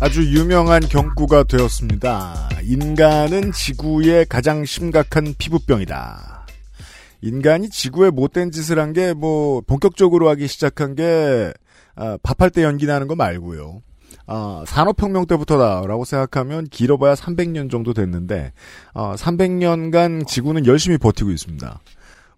아주 유명한 경구가 되었습니다. 인간은 지구의 가장 심각한 피부병이다. 인간이 지구에 못된 짓을 한 게 뭐 본격적으로 하기 시작한 게 아, 밥할 때 연기 나는 거 말고요. 아, 산업혁명 때부터다라고 생각하면 길어봐야 300년 정도 됐는데 아, 300년간 지구는 열심히 버티고 있습니다.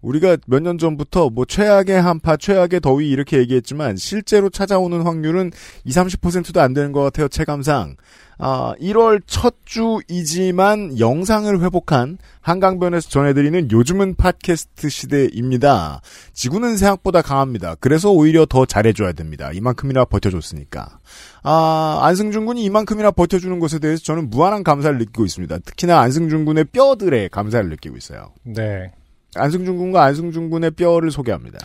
우리가 몇 년 전부터 뭐 최악의 한파, 최악의 더위 이렇게 얘기했지만 실제로 찾아오는 확률은 20, 30%도 안 되는 것 같아요. 체감상. 아, 1월 첫 주이지만 영상을 회복한 한강변에서 전해드리는 요즘은 팟캐스트 시대입니다. 지구는 생각보다 강합니다. 그래서 오히려 더 잘해줘야 됩니다. 이만큼이나 버텨줬으니까. 아, 안승준 군이 이만큼이나 버텨주는 것에 대해서 저는 무한한 감사를 느끼고 있습니다. 특히나 안승준 군의 뼈들에 감사를 느끼고 있어요. 네. 안승준 군과 안승준 군의 뼈를 소개합니다.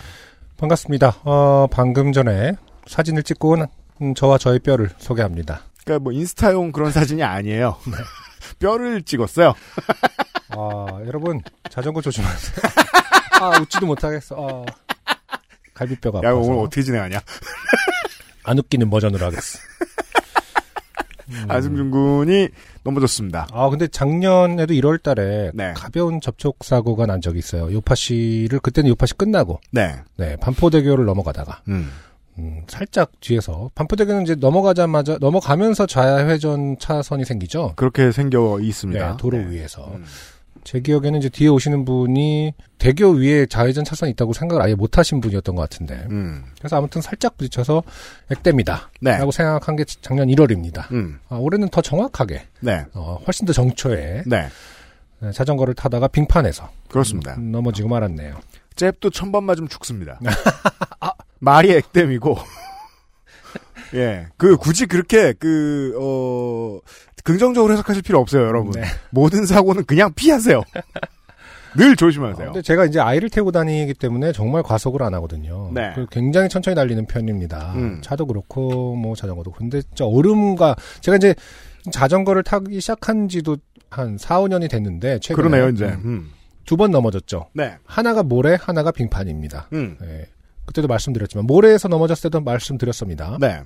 반갑습니다. 어, 방금 전에 사진을 찍고 온 음, 저와 저의 뼈를 소개합니다. 그러니까 뭐 인스타용 그런 사진이 아니에요. 뼈를 찍었어요. 아, 여러분, 자전거 조심하세요. 아, 웃지도 못하겠어. 아, 갈비뼈가 야, 아파서. 오늘 어떻게 진행하냐? 안 웃기는 버전으로 하겠어. 안승준 군이 넘어졌습니다. 아, 근데 작년에도 1월 달에 네. 가벼운 접촉 사고가 난 적이 있어요. 요파시를 그때는 요파시 끝나고 네. 네, 반포대교를 넘어가다가 음. 음, 살짝 뒤에서 반포대교는 이제 넘어가자마자 넘어가면서 좌회전 차선이 생기죠. 그렇게 생겨 있습니다. 네, 도로 네. 위에서. 음. 제 기억에는 이제 뒤에 오시는 분이 대교 위에 좌회전 차선이 있다고 생각을 아예 못 하신 분이었던 것 같은데. 음. 그래서 아무튼 살짝 부딪혀서 액땜이다. 네. 라고 생각한 게 작년 1월입니다. 음. 아, 올해는 더 정확하게, 네. 어, 훨씬 더 정초에 네. 네, 자전거를 타다가 빙판에서 그렇습니다. 음, 넘어지고 말았네요. 잽도 천 번 맞으면 죽습니다. 말이 액땜이고. 예. 그, 굳이 그렇게, 그, 어, 긍정적으로 해석하실 필요 없어요, 여러분. 네. 모든 사고는 그냥 피하세요. 늘 어, 조심하세요. 근데 제가 이제 아이를 태우고 다니기 때문에 정말 과속을 안 하거든요. 네. 그 굉장히 천천히 달리는 편입니다. 음. 차도 그렇고 뭐 자전거도. 근데 저 얼음과 제가 이제 자전거를 타기 시작한 지도 한 4, 5년이 됐는데 최근에 그러네요, 이제. 음. 두번 넘어졌죠. 네. 하나가 모래, 하나가 빙판입니다. 음. 예. 그때도 말씀드렸지만 모래에서 넘어졌을 때도 말씀드렸습니다. 네.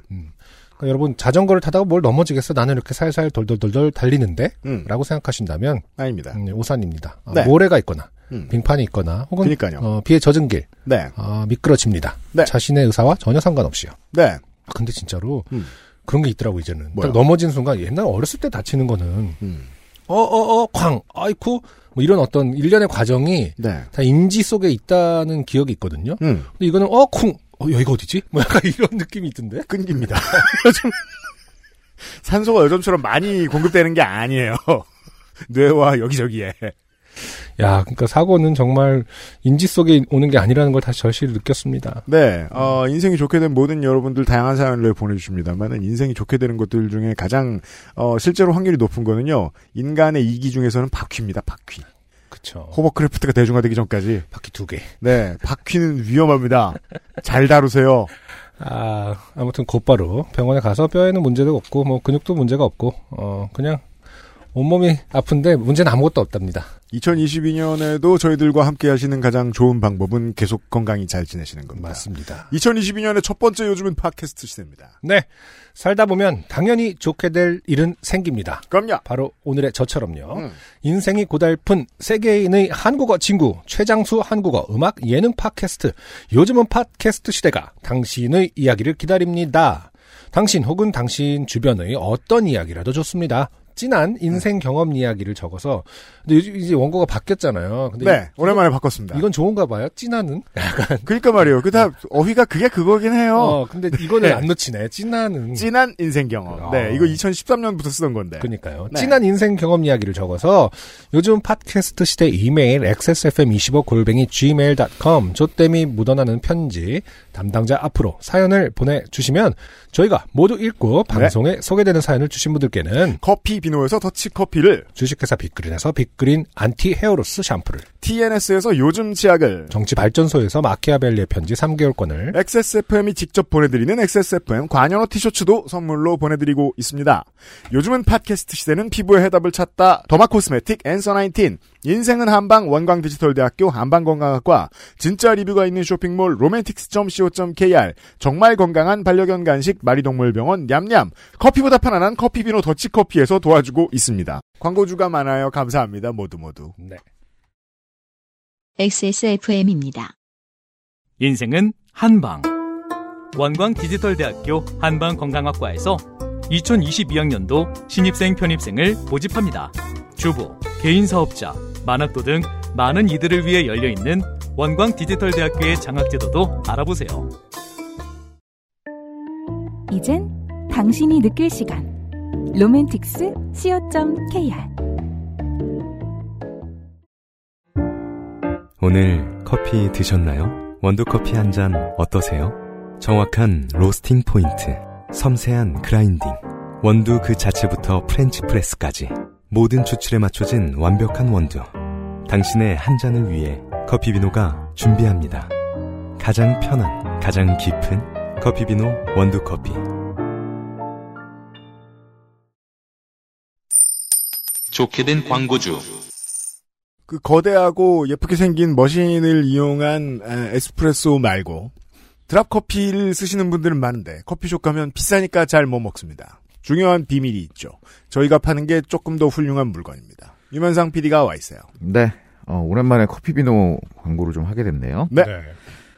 그러니까 여러분 자전거를 타다가 뭘 넘어지겠어? 나는 이렇게 살살 돌돌돌돌 달리는데? 음. 라고 생각하신다면 아닙니다. 음, 오산입니다. 아, 네. 모래가 있거나 음. 빙판이 있거나 혹은 그니까요. 어, 비에 젖은 길 네. 아, 미끄러집니다. 네. 자신의 의사와 전혀 상관없이요. 네. 아, 근데 진짜로 음. 그런 게 있더라고 이제는. 뭐요? 딱 넘어진 순간 옛날 어렸을 때 다치는 거는 음. 어어어 쾅 아이쿠 뭐 이런 어떤 일련의 과정이 네. 다 인지 속에 있다는 기억이 있거든요. 음. 근데 이거는 어쿵 어 여기가 어디지? 뭐 약간 이런 느낌이 있던데. 끊깁니다. 요즘 산소가 요즘처럼 많이 공급되는 게 아니에요. 뇌와 여기저기에. 야, 그러니까 사고는 정말 인지 속에 오는 게 아니라는 걸 다시 절실히 느꼈습니다. 네, 어, 인생이 좋게 된 모든 여러분들 다양한 사연을 보내주십니다만은 인생이 좋게 되는 것들 중에 가장 어, 실제로 확률이 높은 거는요 인간의 이기 중에서는 바퀴입니다. 바퀴. 그쵸. 호버크래프트가 대중화되기 전까지. 바퀴 두 개. 네, 바퀴는 위험합니다. 잘 다루세요. 아, 아무튼 곧바로 병원에 가서 뼈에는 문제도 없고, 뭐, 근육도 문제가 없고, 어, 그냥, 온몸이 아픈데 문제는 아무것도 없답니다. 2022년에도 저희들과 함께 하시는 가장 좋은 방법은 계속 건강히 잘 지내시는 겁니다. 맞습니다. 2022년의 첫 번째 요즘은 팟캐스트 시대입니다. 네. 살다 보면 당연히 좋게 될 일은 생깁니다. 그럼요. 바로 오늘의 저처럼요. 음. 인생이 고달픈 세계인의 한국어 친구 최장수 한국어 음악 예능 팟캐스트 요즘은 팟캐스트 시대가 당신의 이야기를 기다립니다. 당신 혹은 당신 주변의 어떤 이야기라도 좋습니다. 진한 인생 경험 이야기를 적어서 근데 요즘 이제 원고가 바뀌었잖아요. 근데 네, 오랜만에 바꿨습니다. 이건 좋은가 봐요. 진한은. 그러니까 말이에요. 그다 어휘가 그게 그거긴 해요. 어, 근데 이거는 네. 안 놓치네. 진한은. 진한 인생 경험. 네, 어. 이거 2013년부터 쓰던 건데. 그니까요. 네. 진한 인생 경험 이야기를 적어서 요즘 팟캐스트 시대 이메일 xsfm25 골뱅이 gmail.com 조땜이 묻어나는 편지 담당자 앞으로 사연을 보내주시면 저희가 모두 읽고 방송에 소개되는 사연을 주신 분들께는 커피 비노에서 더치커피를 주식회사 빅그린에서 빅그린 anti hair loss 샴푸를 TNS에서 요즘 치약을 정치발전소에서 마키아벨리의 편지 3개월권을 XSFM이 직접 보내드리는 XSFM 관현어 티셔츠도 선물로 보내드리고 있습니다. 요즘은 팟캐스트 시대는 피부의 해답을 찾다 더마 코스메틱 앤서 19 인생은 한방 원광 디지털대학교 한방건강학과 진짜 리뷰가 있는 쇼핑몰 로맨틱스.co.kr 정말 건강한 반려견 간식 마리동물병원 냠냠 커피보다 편안한 커피비노 더치커피에서 도와주고 있습니다. 광고주가 많아요. 감사합니다. 모두 모두. 네. XSFM입니다. 인생은 한방. 원광 디지털대학교 한방건강학과에서 2022학년도 신입생 편입생을 모집합니다. 주부, 개인 사업자, 만학도 등 많은 이들을 위해 열려 있는 원광 디지털대학교의 장학제도도 알아보세요. 이젠 당신이 느낄 시간. 로맨틱스 co.kr 오늘 커피 드셨나요? 원두커피 한 잔 어떠세요? 정확한 로스팅 포인트, 섬세한 grinding, 원두 그 자체부터 French press까지 모든 추출에 맞춰진 완벽한 원두. 당신의 한 잔을 위해 커피비노가 준비합니다. 가장 편한, 가장 깊은 커피비노 원두커피. 좋게 된 광고주. 그 거대하고 예쁘게 생긴 머신을 이용한 에, 에스프레소 말고 드랍 커피를 쓰시는 분들은 많은데 커피숍 가면 비싸니까 잘 못 먹습니다. 중요한 비밀이 있죠. 저희가 파는 게 조금 더 훌륭한 물건입니다. 유면상 PD가 와 있어요. 네. 어, 오랜만에 커피비노 광고를 좀 하게 됐네요. 네.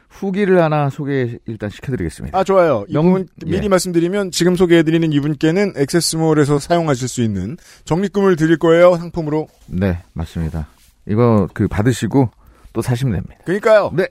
후기를 하나 소개 일단 시켜드리겠습니다. 아 좋아요. 명- 이분 미리 예. 말씀드리면 지금 소개해드리는 이분께는 액세스몰에서 사용하실 수 있는 적립금을 드릴 거예요 상품으로. 네, 맞습니다. 이거 그 받으시고 또 사시면 됩니다. 그러니까요. 네.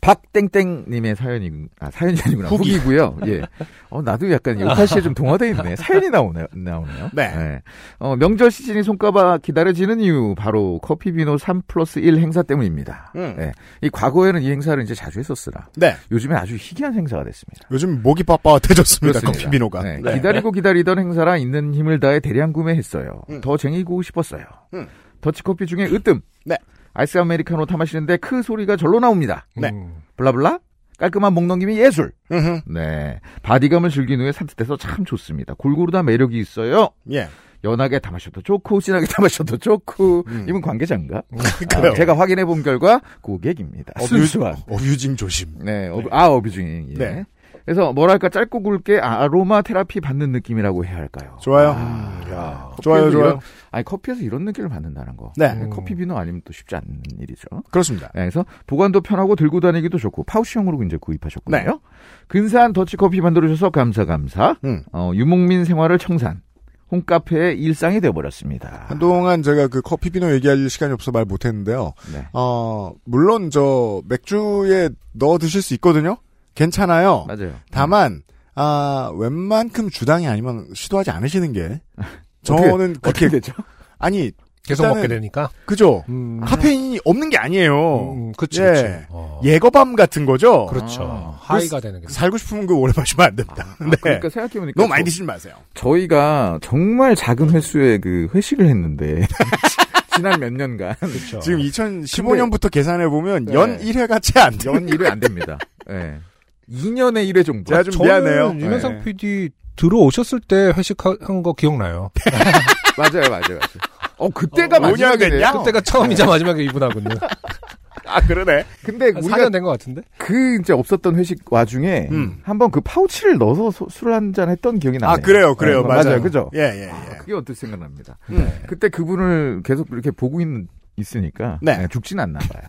박땡땡님의 사연이, 아, 사연이 아니구나. 후기. 고요 예. 어, 나도 약간 요파시에 좀 동화돼 있네. 사연이 나오네, 나오네요. 네. 어, 명절 시즌이 손가락 기다려지는 이유, 바로 커피비노 3 플러스 1 행사 때문입니다. 음. 네. 이 과거에는 이 행사를 이제 자주 했었으라. 네. 요즘에 아주 희귀한 행사가 됐습니다. 요즘 목이 빠빠해졌습니다. 커피비노가. 네, 네. 기다리고 기다리던 행사라 있는 힘을 다해 대량 구매했어요. 음. 더 쟁이고 싶었어요. 음. 더치커피 중에 으뜸. 네. 아이스 아메리카노 타 마시는데 크 소리가 절로 나옵니다. 네. 음, blah blah. 깔끔한 목 넘김이 예술. 네. 바디감을 즐긴 후에 산뜻해서 참 좋습니다. 골고루 다 매력이 있어요. 예. 연하게 다 마셔도 좋고, 진하게 다 마셔도 좋고. 음. 이분 관계자인가? 아, 제가 확인해 본 결과 고객입니다. 순수한. 어뷰징 조심. 네, 어, 아, 어뷰징. 예. 네. 그래서 뭐랄까 짧고 굵게 아로마 테라피 받는 느낌이라고 해야 할까요? 좋아요. 아, 좋아요, 좋아요. 이런- 아니 커피에서 이런 느낌을 받는다는 거. 네. 커피 비노 아니면 또 쉽지 않은 일이죠. 그렇습니다. 네, 그래서 보관도 편하고 들고 다니기도 좋고 파우치형으로 이제 구입하셨거든요. 네. 근사한 더치 커피 만들어주셔서 감사 감사. 음. 어, 유목민 생활을 청산. 홈카페의 일상이 되어버렸습니다. 한동안 제가 그 커피비노 얘기할 시간이 없어 말 못했는데요. 네. 어, 물론 저 맥주에 넣어 드실 수 있거든요. 괜찮아요. 맞아요. 다만 아 웬만큼 주당이 아니면 시도하지 않으시는 게 저는 어떻게 그렇게 되죠? 아니 계속 먹게 되니까. 그죠. 음, 카페인이 없는 게 아니에요. 음, 그치, 예. 어. 예거밤 같은 거죠. 그렇죠. 아. 하이가 되는 게. 살고 싶으면 그 오래 마시면 안 됩니다. 아, 네. 그러니까 생각해보니까 너무 많이 저- 드시지 마세요. 저희가 정말 작은 횟수의 그 회식을 했는데 지난 몇 년간 그렇죠. 지금 2015년부터 계산해 보면 연 네. 1회가 채 안 돼요. 연 1회 안 됩니다. 예. 2년에 1회 정도. 제가 좀 저는 미안해요. 유명상 네. PD 들어오셨을 때 회식한 거 기억나요. 맞아요, 맞아요, 맞아요. 어, 그때가 어, 마지막이네요. 오냐겠냐? 그때가 처음이자 마지막에 이분하고는 아 그러네. 근데 한 우리가 4년 된것 같은데. 그 이제 없었던 회식 와중에 음. 한번 그 파우치를 넣어서 소- 술한잔 했던 기억이 나네요. 아 그래요, 그래요, 네, 맞아요. 그죠? 예, 예, 예. 아, 그게 어떻게 생각납니다. 네. 그때 그분을 계속 이렇게 보고 있는 있으니까 네. 네, 죽진 않나 봐요.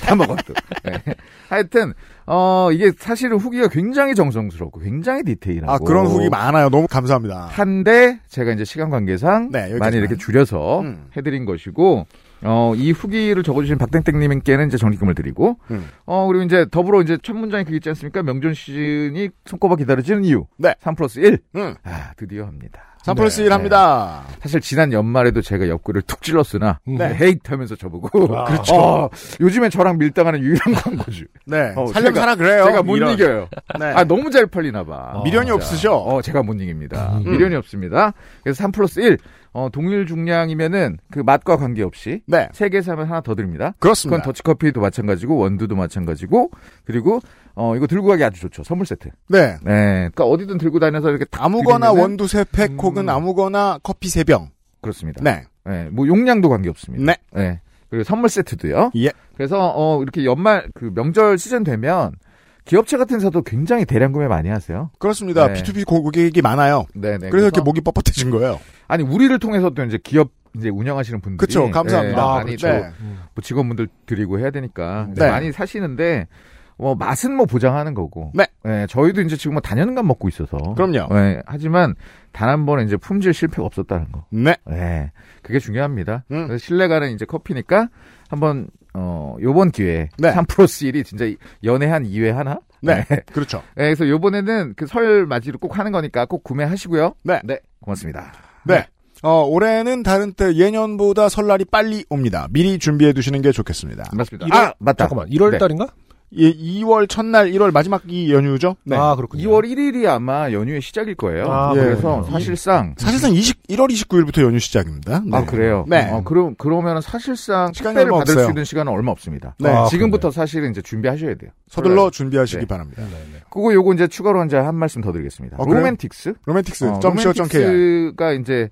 다 먹어도. 네. 하여튼 어 이게 사실은 후기가 굉장히 정성스럽고 굉장히 디테일하고 아 그런 후기 많아요. 너무 감사합니다. 한데 제가 이제 시간 관계상 네. 많이 이렇게 줄여서 음. 해드린 것이고 어, 이 후기를 적어주신 박땡땡님께는 이제 적립금을 드리고 음. 어 그리고 이제 더불어 이제 첫 문장이 그게 있지 않습니까? 명절 시즌이 손꼽아 기다려지는 이유. 네. 3 플러스 1. 응. 아 드디어 합니다. 3 플러스 네. 1 합니다. 사실 지난 연말에도 제가 옆구리를 툭 찔렀으나 네. 헤이트 하면서 저보고 아, 그렇죠. 어, 요즘에 저랑 밀당하는 유일한 광고주. 네. 어, 제가- 하나 그래요. 제가 못 이런. 이겨요. 네. 아 너무 잘 팔리나 봐. 어. 미련이. 없으셔. 어, 제가 못 이깁니다. 음. 미련이 없습니다. 그래서 3 플러스 1. 어, 동일 중량이면은 그 맛과 관계없이 네. 세개 사면 하나 더 드립니다. 그렇습니다. 그건 더치커피도 마찬가지고 원두도 마찬가지고 그리고 어 이거 들고 가기 아주 좋죠. 선물 세트. 네. 네. 그러니까 어디든 들고 다녀서 이렇게 딱 아무거나 드리면은 원두 세팩 음. 혹은 아무거나 커피 세 병. 그렇습니다. 네. 네, 뭐 용량도 관계없습니다. 네. 네. 그리고 선물 세트도요. 예. 그래서 어 이렇게 연말 그 명절 시즌 되면 기업체 같은 사도 굉장히 대량 구매 많이 하세요. 그렇습니다. 네. B2B 고객이 많아요. 네네. 그래서 이렇게 목이 뻣뻣해진 거예요. 아니 우리를 통해서도 이제 기업 이제 운영하시는 분들이 그쵸, 감사합니다. 네, 아, 많이 그렇죠. 또 네. 뭐 직원분들 드리고 해야 되니까 네. 많이 사시는데 뭐 맛은 뭐 보장하는 거고. 네. 저희도 이제 지금 뭐 단연간 먹고 있어서. 그럼요. 네, 하지만 단 한 번에 이제 품질 실패가 없었다는 거. 네. 네. 그게 중요합니다. 음. 그래서 신뢰가는 이제 커피니까 한번 어 요번 기회에 네. 3 플러스 1이 진짜 연애 한 2회 하나? 네. 그렇죠. 네, 그래서 요번에는 그 설 맞이로 꼭 하는 거니까 꼭 구매하시고요. 네. 네. 고맙습니다. 네. 어, 올해는 다른 때 예년보다 설날이 빨리 옵니다. 미리 준비해 두시는 게 좋겠습니다. 맞습니다. 일월- 아, 맞다. 잠깐만 1월 네. 달인가? 예, 2월 첫날 1월 마지막 이 연휴죠? 네. 아 그렇군요. 2월 1일이 아마 연휴의 시작일 거예요. 아, 예. 그래서 사실상 사실상 20, 1월 29일부터 연휴 시작입니다. 네. 아 그래요. 네. 어, 그럼 그러면 사실상 얼마 받을 없어요. 수 있는 시간은 얼마 없습니다. 네. 아, 지금부터 사실은 이제 준비하셔야 돼요. 서둘러 준비하시기 네. 바랍니다. 네네. 그거 요거 이제 추가로 이제 한 말씀 더 드리겠습니다. 어? 로맨틱스. 로맨틱스. 어. 로맨틱스가 이제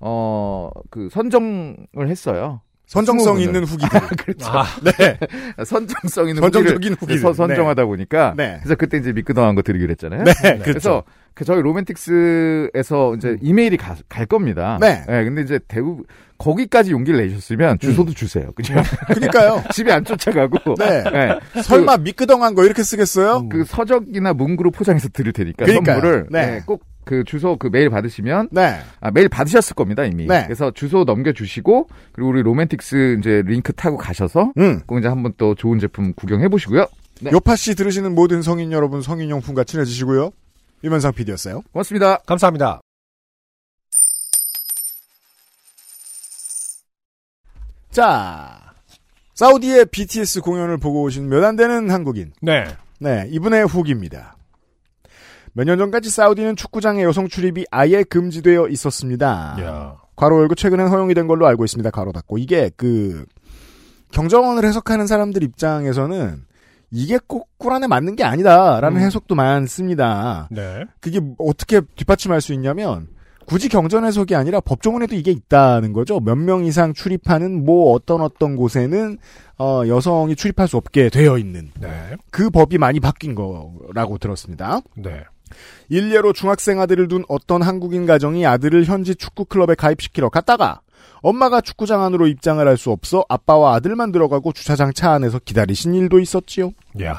어 그 선정을 했어요. 선정성 있는 후기들. 그렇죠. 아, 네. 선정성 있는 선정적인 후기를 후기들. 서- 선정하다 보니까 네. 그래서 그때 이제 미끄덩한 거 드리기로 했잖아요. 네. 네. 그렇죠. 그래서 그 저희 로맨틱스에서 이제 이메일이 가- 갈 겁니다. 네. 근데 이제 대부분 거기까지 용기를 내셨으면 주소도 주세요. 그죠? 그니까요. 집에 안 쫓아가고. 네. 네. 설마 미끄덩한 거 이렇게 쓰겠어요? 그 서적이나 문구로 포장해서 드릴 테니까 그러니까요. 선물을 네. 네, 꼭 그 주소 그 메일 받으시면 네. 아, 메일 받으셨을 겁니다 이미. 네. 그래서 주소 넘겨주시고 그리고 우리 로맨틱스 이제 링크 타고 가셔서 음. 꼭 이제 한번 또 좋은 제품 구경해 보시고요. 네. 요파 씨 들으시는 모든 성인 여러분 성인용품과 친해지시고요. 유면상 PD였어요. 고맙습니다. 감사합니다. 자. 사우디의 BTS 공연을 보고 오신 몇 안 되는 한국인. 네. 네, 이분의 후기입니다. 몇 년 전까지 사우디는 축구장의 여성 출입이 아예 금지되어 있었습니다. 야. 괄호 열고 최근엔 허용이 된 걸로 알고 있습니다. 괄호 닫고. 이게 그 경정원을 해석하는 사람들 입장에서는 이게 꼭 꿀안에 맞는 게 아니다라는 음. 해석도 많습니다. 네. 그게 어떻게 뒷받침할 수 있냐면 굳이 경전 해석이 아니라 법조문에도 이게 있다는 거죠. 몇 명 이상 출입하는 뭐 어떤 어떤 곳에는 어, 여성이 출입할 수 없게 되어 있는 네. 그 법이 많이 바뀐 거라고 들었습니다. 네. 일례로 중학생 아들을 둔 어떤 한국인 가정이 아들을 현지 축구 클럽에 가입시키러 갔다가 엄마가 축구장 안으로 입장을 할 수 없어 아빠와 아들만 들어가고 주차장 차 안에서 기다리신 일도 있었지요. 야.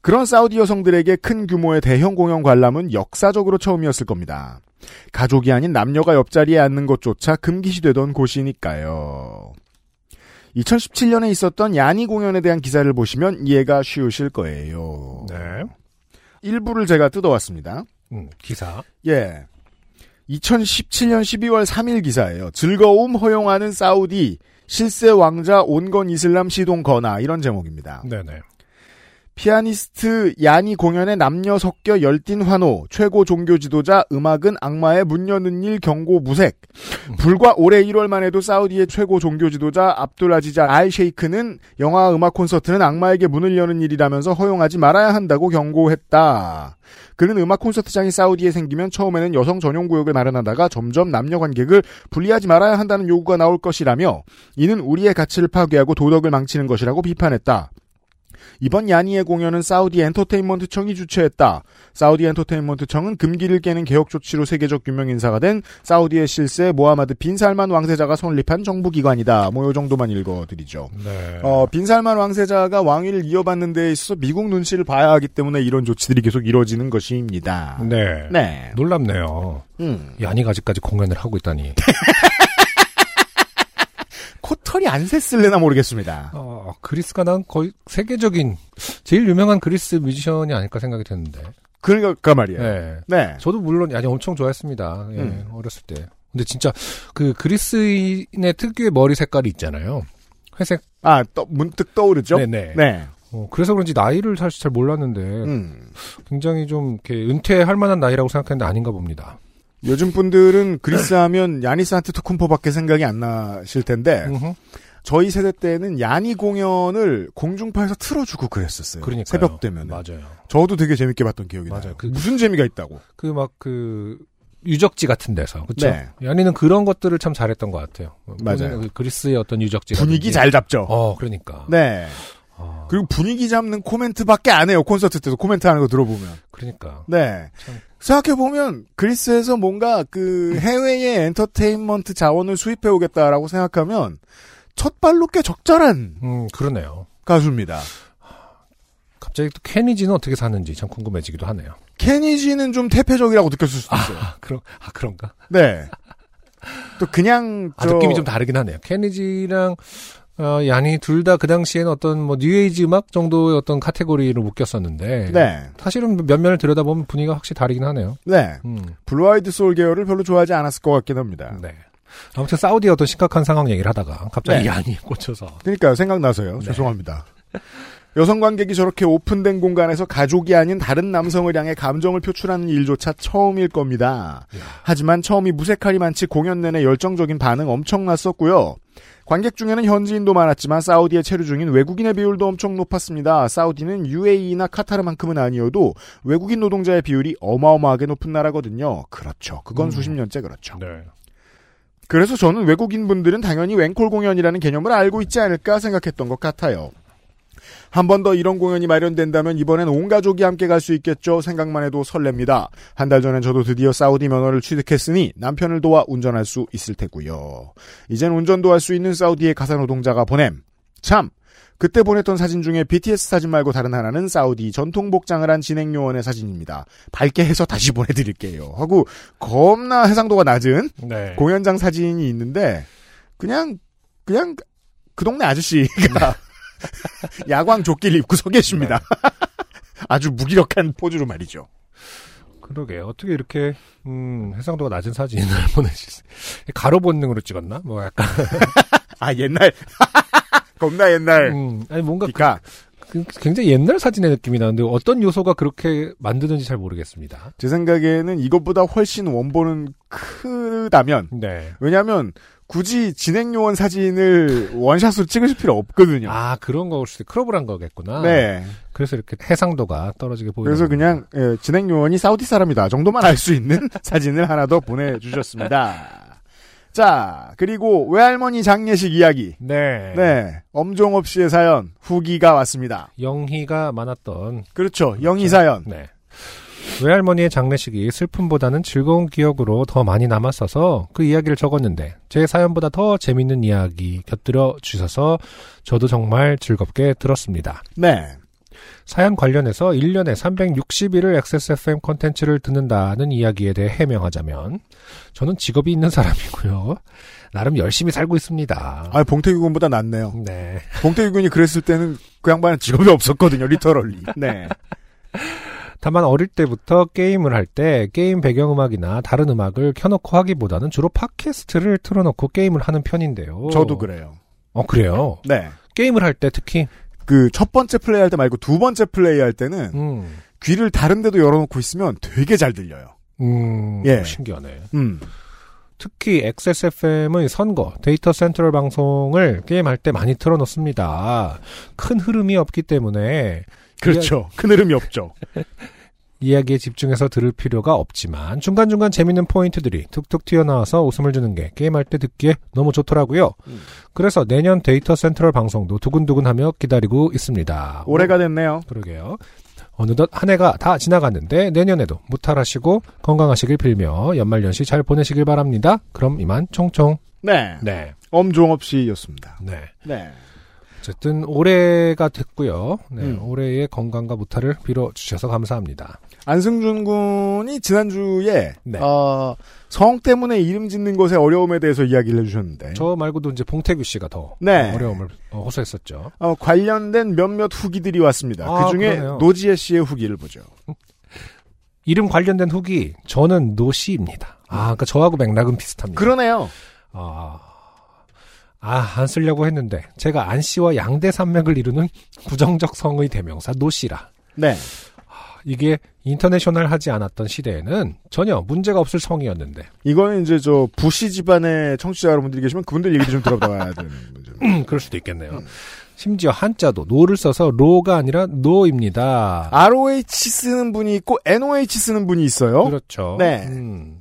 그런 사우디 여성들에게 큰 규모의 대형 공연 관람은 역사적으로 처음이었을 겁니다. 가족이 아닌 남녀가 옆자리에 앉는 것조차 금기시되던 곳이니까요. 2017년에 있었던 야니 공연에 대한 기사를 보시면 이해가 쉬우실 거예요. 네. 일부를 제가 뜯어왔습니다. 음, 기사. 예. 2017년 12월 3일 기사예요. 즐거움 허용하는 사우디 실세 왕자 온건 이슬람 시동 거나 이런 제목입니다. 네네. 피아니스트 야니 공연에 남녀 섞여 열띤 환호, 최고 종교 지도자 음악은 악마의 문 여는 일 경고 무색. 불과 올해 1월만 해도 사우디의 최고 종교 지도자 압둘 아지자 알 셰이크는 영화 음악 콘서트는 악마에게 문을 여는 일이라면서 허용하지 말아야 한다고 경고했다. 그는 음악 콘서트장이 사우디에 생기면 처음에는 여성 전용 구역을 마련하다가 점점 남녀 관객을 분리하지 말아야 한다는 요구가 나올 것이라며 이는 우리의 가치를 파괴하고 도덕을 망치는 것이라고 비판했다. 이번 야니의 공연은 사우디 엔터테인먼트청이 주최했다. 사우디 엔터테인먼트청은 금기를 깨는 개혁 조치로 세계적 유명 인사가 된 사우디의 실세 모하마드 빈살만 왕세자가 설립한 정부 기관이다. 뭐 요 정도만 읽어드리죠. 네. 어, 빈살만 왕세자가 왕위를 이어받는 데에 있어서 미국 눈치를 봐야 하기 때문에 이런 조치들이 계속 이루어지는 것입니다. 네. 네. 놀랍네요. 음. 야니가지까지 공연을 하고 있다니. 코털이 안 샜을래나 모르겠습니다. 어, 그리스가 난 거의 세계적인 제일 유명한 그리스 뮤지션이 아닐까 생각이 드는데. 그러니까 말이에요. 네. 네. 저도 물론 야니 엄청 좋아했습니다. 예, 음. 어렸을 때. 근데 진짜 그 그리스인의 특유의 머리 색깔이 있잖아요. 회색. 아, 떠- 문득 떠오르죠? 네네. 네. 어, 그래서 그런지 나이를 사실 잘 몰랐는데 음. 굉장히 좀 이렇게 은퇴할 만한 나이라고 생각했는데 아닌가 봅니다. 요즘 분들은 그리스 하면 야니스 안테토쿤포밖에 생각이 안 나실 텐데. 저희 세대 때는 야니 공연을 공중파에서 틀어주고 그랬었어요. 그러니까요. 새벽 되면. 맞아요. 저도 되게 재밌게 봤던 기억이 맞아요. 나요. 그- 무슨 재미가 있다고. 그 막그 유적지 같은 데서 그렇죠. 네. 연희는 그런 것들을 참 잘했던 것 같아요. 맞아요. 그 그리스의 어떤 유적지 분위기 잘 잡죠. 어, 그러니까. 네. 어, 그리고 분위기 잡는 코멘트밖에 안 해요. 콘서트 때도 코멘트 하는 거 들어보면. 그러니까. 네. 참. 생각해보면 그리스에서 뭔가 그 해외의 엔터테인먼트 자원을 수입해 오겠다라고 생각하면 첫 발로 꽤 적절한 음, 그러네요. 가수입니다. 갑자기 또 케니지는 어떻게 사는지 참 궁금해지기도 하네요. 케니지는 좀 태폐적이라고 느꼈을 수도 있어요. 아, 그런 아 그런가? 네. 또 그냥 아, 저 느낌이 좀 다르긴 하네요. 케니지랑 어, 야니 둘 다 그 당시에는 어떤 뭐 뉴에이지 음악 정도의 어떤 카테고리로 묶였었는데 네. 사실은 면면을 들여다보면 분위기가 확실히 다르긴 하네요. 네. 음. blue-eyed soul 계열을 별로 좋아하지 않았을 것 같긴 합니다. 네. 아무튼 사우디의 어떤 심각한 상황 얘기를 하다가 갑자기 네. 야니에 꽂혀서 그러니까 생각나서요. 네. 죄송합니다. 여성 관객이 저렇게 오픈된 공간에서 가족이 아닌 다른 남성을 향해 감정을 표출하는 일조차 처음일 겁니다. 하지만 처음이 무색할이 많지 공연 내내 열정적인 반응 엄청났었고요. 관객 중에는 현지인도 많았지만 사우디에 체류 중인 외국인의 비율도 엄청 높았습니다. 사우디는 UAE나 카타르만큼은 아니어도 외국인 노동자의 비율이 어마어마하게 높은 나라거든요. 그렇죠. 그건 음. 수십 년째 그렇죠. 네. 그래서 저는 외국인 분들은 당연히 웬콜 공연이라는 개념을 알고 있지 않을까 생각했던 것 같아요. 한 번 더 이런 공연이 마련된다면 이번엔 온 가족이 함께 갈 수 있겠죠. 생각만 해도 설렙니다. 한 달 전엔 저도 드디어 사우디 면허를 취득했으니 남편을 도와 운전할 수 있을 테고요. 이젠 운전도 할 수 있는 사우디의 가사 노동자가 보냄. 참. 그때 보냈던 사진 중에 BTS 사진 말고 다른 하나는 사우디 전통 복장을 한 진행 요원의 사진입니다. 밝게 해서 다시 보내드릴게요. 하고 겁나 해상도가 낮은 네. 공연장 사진이 있는데 그냥 그냥 그 동네 아저씨가 야광 조끼를 입고 서 계십니다. 아주 무기력한 포즈로 말이죠. 그러게 어떻게 이렇게 음, 해상도가 낮은 사진을 보내실 수 가로 본능으로 찍었나? 뭐 약간 아 옛날 겁나 옛날 음, 아니 뭔가 그- 굉장히 옛날 사진의 느낌이 나는데 어떤 요소가 그렇게 만드는지 잘 모르겠습니다. 제 생각에는 이것보다 훨씬 원본은 크다면 네. 왜냐하면 굳이 진행 요원 사진을 원샷으로 찍으실 필요 없거든요. 아 그런 거일 수도 크롭을 한 거겠구나. 네. 그래서 이렇게 해상도가 떨어지게 보이는 그래서. 그냥 예, 진행 요원이 사우디 사람이다 정도만 알 수 있는 사진을 하나 더 보내주셨습니다. 자 그리고 외할머니 장례식 이야기. 네. 네, 엄종업 씨의 사연 후기가 왔습니다. 영희가 많았던 그렇죠, 영희 사연. 네. 외할머니의 장례식이 슬픔보다는 즐거운 기억으로 더 많이 남았어서 그 이야기를 적었는데 제 사연보다 더 재밌는 이야기 곁들여 주셔서 저도 정말 즐겁게 들었습니다. 네, 사연 관련해서 1년에 360일을 XSFM 콘텐츠를 듣는다는 이야기에 대해 해명하자면 저는 직업이 있는 사람이고요. 나름 열심히 살고 있습니다. 아 봉태규 군보다 낫네요. 네. 봉태규 군이 그랬을 때는 그 양반은 직업이 없었거든요, 리터럴리. 네, 다만 어릴 때부터 게임을 할 때 게임 배경음악이나 다른 음악을 켜놓고 하기보다는 주로 팟캐스트를 틀어놓고 게임을 하는 편인데요. 저도 그래요. 어 그래요. 네, 게임을 할 때 특히 그 첫 번째 플레이 할 때 말고 두 번째 플레이 할 때는 음, 귀를 다른 데도 열어놓고 있으면 되게 잘 들려요. 음 예. 신기하네. 음, 특히 XSFM의 선거 데이터 센트럴 방송을 게임할 때 많이 틀어놓습니다. 큰 흐름이 없기 때문에 그렇죠. 큰 흐름이 없죠. 이야기에 집중해서 들을 필요가 없지만 중간중간 재밌는 포인트들이 툭툭 튀어나와서 웃음을 주는 게 게임할 때 듣기에 너무 좋더라고요. 음. 그래서 내년 데이터 센트럴 방송도 두근두근하며 기다리고 있습니다. 올해가 됐네요. 그러게요. 어느덧 한 해가 다 지나갔는데 내년에도 무탈하시고 건강하시길 빌며 연말연시 잘 보내시길 바랍니다. 그럼 이만 총총. 네, 네. 엄종업 씨였습니다. 네. 네, 어쨌든 올해가 됐고요. 네. 음. 올해의 건강과 무탈을 빌어주셔서 감사합니다. 안승준 군이 지난주에 네. 어, 성 때문에 이름 짓는 것의 어려움에 대해서 이야기를 해주셨는데 저 말고도 이제 봉태규 씨가 더 네. 어려움을 어, 호소했었죠. 어, 관련된 몇몇 후기들이 왔습니다. 아, 그 중에. 노지혜 씨의 후기를 보죠. 이름 관련된 후기 저는 노 씨입니다. 아, 그러니까 저하고 맥락은 비슷합니다. 그러네요. 아, 아, 안 쓰려고 했는데 제가 안 씨와 양대 산맥을 이루는 부정적 성의 대명사 노 씨라. 네. 아, 이게 international 하지 않았던 시대에는 전혀 문제가 없을 성이었는데 이거는 이제 저 부시 집안의 청취자 여러분들이 계시면 그분들 얘기도 좀 들어봐야 되는 문제. 음, 그럴 수도 있겠네요. 심지어 한자도 노를 써서 로가 아니라 노입니다. ROH 쓰는 분이 있고 NOH 쓰는 분이 있어요. 그렇죠. 네. 음.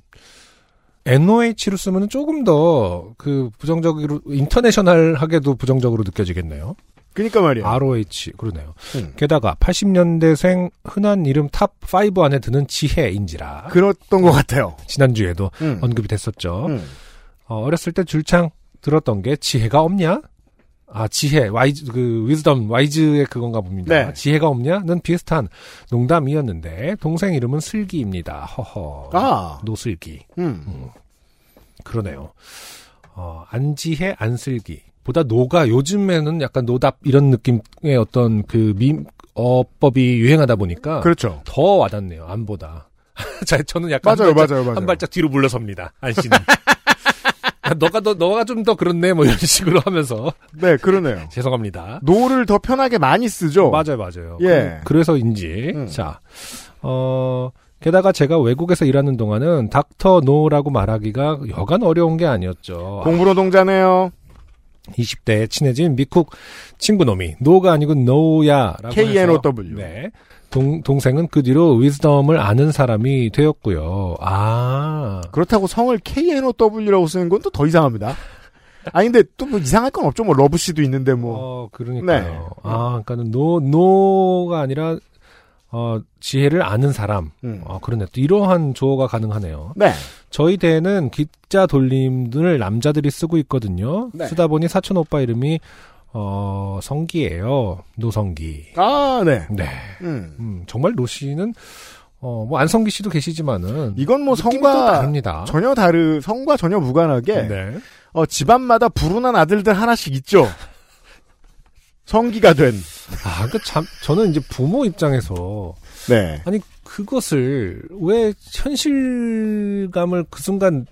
NOH로 쓰면 조금 더 그 부정적으로 international하게도 부정적으로 느껴지겠네요. 그러니까 말이에요. ROH 그러네요. 음. 게다가 80년대생 흔한 이름 top 5 안에 드는 지혜인지라 그랬던 것 같아요. 지난주에도 음. 언급이 됐었죠. 음. 어, 어렸을 때 줄창 들었던 게 지혜가 없냐? 아, 지혜, wise, 그, wisdom, wise의 그건가 봅니다. 네. 지혜가 없냐?는 비슷한 농담이었는데, 동생 이름은 슬기입니다. 허허. 아. 노슬기. 음. 그러네요. 어, 안지혜, 안슬기. 보다 노가 요즘에는 약간 노답 이런 느낌의 어떤 그 밈, 어법이 유행하다 보니까. 그렇죠. 더 와닿네요, 안보다. 자, 저는 약간 맞아요, 한 발짝, 맞아요, 맞아요. 한 발짝 뒤로 물러섭니다. 안 씨는. 아, 너가 더, 너가 좀 더 그렇네, 뭐 이런 식으로 하면서. 네, 그러네요. 죄송합니다. 노를 더 편하게 많이 쓰죠. 맞아요, 맞아요. 예. 그, 래서인지 음. 자, 어, 게다가 제가 외국에서 일하는 동안은 Doctor 노라고 말하기가 여간 어려운 게 아니었죠. 공부노동자네요. 20대에 친해진 미국 친구놈이 no가 아니고 know야라고 KNOW. 네. 동, 동생은 그 뒤로 wisdom을 아는 사람이 되었고요. 아. 그렇다고 성을 KNOW라고 쓰는 건 또 더 이상합니다. 아니 근데 또 뭐 이상할 건 없죠. 뭐 러브 씨도 있는데 뭐. 어, 그러니까요. 네. 아, 그러니까는 no no가 아니라 어, 지혜를 아는 사람. 음. 어, 그러네. 또 이러한 조어가 가능하네요. 네. 저희 대는 기자 돌림을 남자들이 쓰고 있거든요. 네. 쓰다 보니 사촌 오빠 이름이 어, 성기예요. 노성기. 아, 네. 네. 음. 음, 정말 노 씨는 어, 뭐 안성기 씨도 계시지만은 이건 뭐 성과 다릅니다. 전혀 다르 성과 전혀 무관하게 네. 어, 집안마다 불운한 아들들 하나씩 있죠. 성기가 된. 아, 그 참, 저는 이제 부모 입장에서 네. 아니 그것을 왜 현실감을 그 순간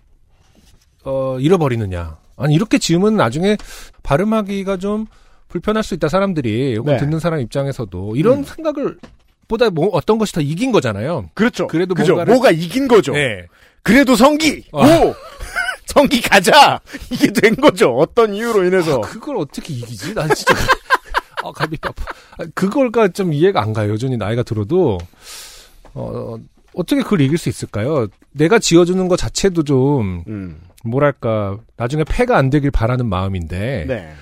어 잃어버리느냐? 아니 이렇게 지으면 나중에 발음하기가 좀 불편할 수 있다 사람들이 네. 듣는 사람 입장에서도 이런 음. 생각을 보다 뭐 어떤 것이 더 이긴 거잖아요. 그렇죠. 그래도 그죠. 뭔가를- 뭐가 이긴 거죠. 네. 그래도 성기! 아. 오! 성기 가자! 이게 된 거죠. 어떤 이유로 인해서. 아, 그걸 어떻게 이기지? 난 진짜 아 갈비 아파. 아, 그걸까 좀 이해가 안 가요. 여전히 나이가 들어도 어 어떻게 그걸 이길 수 있을까요? 내가 지어주는 것 자체도 좀 음. 뭐랄까 나중에 폐가 안 되길 바라는 마음인데 네.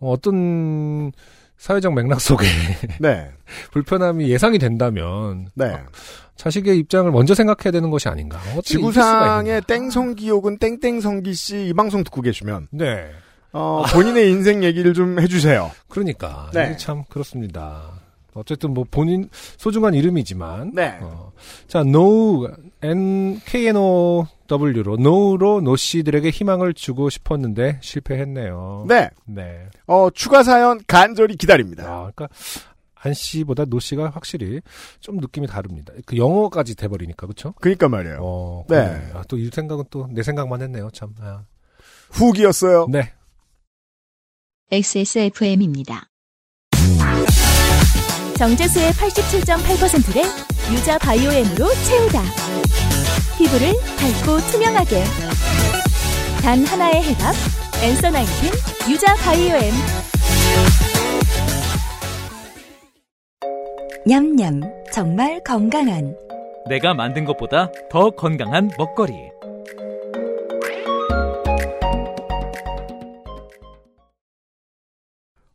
어, 어떤 사회적 맥락 속에 네. 불편함이 예상이 된다면 네. 자식의 입장을 먼저 생각해야 되는 것이 아닌가. 지구상의. 땡성기 혹은 땡땡성기 씨 이 방송 듣고 계시면 네. 어, 본인의 인생 얘기를 좀 해주세요. 그러니까 네. 참 그렇습니다. 어쨌든 뭐 본인 소중한 이름이지만 네. 어, 자 no n k n o w로 know로 노 씨들에게 희망을 주고 싶었는데 실패했네요. 네. 네. 어, 추가 사연 간절히 기다립니다. 아, 그러니까 안 씨보다 노 씨가 확실히 좀 느낌이 다릅니다. 그 영어까지 돼버리니까 그렇죠? 그니까 말이에요. 어, 네. 네. 아, 또이 생각은 또 내 생각만 했네요. 참. 아. 후기였어요. 네. XSFM입니다. 정제수의 87.8%를 유자 바이오엠으로 채우다. 피부를 밝고 투명하게. 단 하나의 해답. 엔서 나인틴 유자 바이오엠. 냠냠. 정말 건강한. 내가 만든 것보다 더 건강한 먹거리.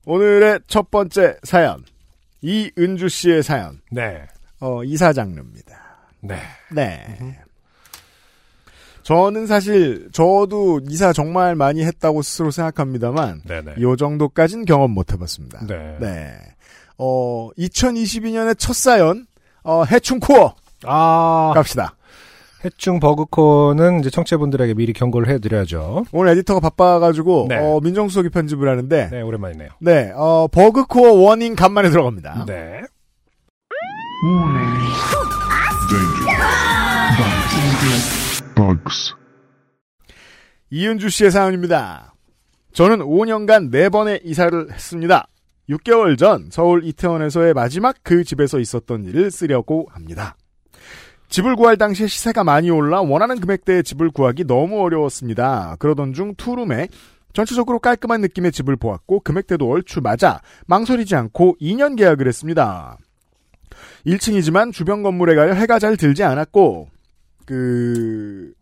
오늘의 첫 번째 사연. 이은주 씨의 사연. 네. 어, 이사 장르입니다. 네. 네. 저는 사실 저도 이사 정말 많이 했다고 스스로 생각합니다만 네네. 요 정도까진 경험 못 해봤습니다. 네. 네. 어, 2022년의 첫 사연 어, 해충 core 아, 갑시다. 해충 bug core는 이제 청취자분들에게 미리 경고를 해드려야죠. 오늘 에디터가 바빠가지고 네. 어, 민정수석이 편집을 하는데 네, 오랜만이네요. 네, 어, bug core warning 간만에 들어갑니다. 네. 이은주 씨의 사연입니다. 저는 5년간 4번의 이사를 했습니다. 6개월 전 서울 이태원에서의 마지막 그 집에서 있었던 일을 쓰려고 합니다. 집을 구할 당시에 시세가 많이 올라 원하는 금액대의 집을 구하기 너무 어려웠습니다. 그러던 중 투룸에 전체적으로 깔끔한 느낌의 집을 보았고 금액대도 얼추 맞아 망설이지 않고 2년 계약을 했습니다. 1층이지만 주변 건물에 가려 해가 잘 들지 않았고 그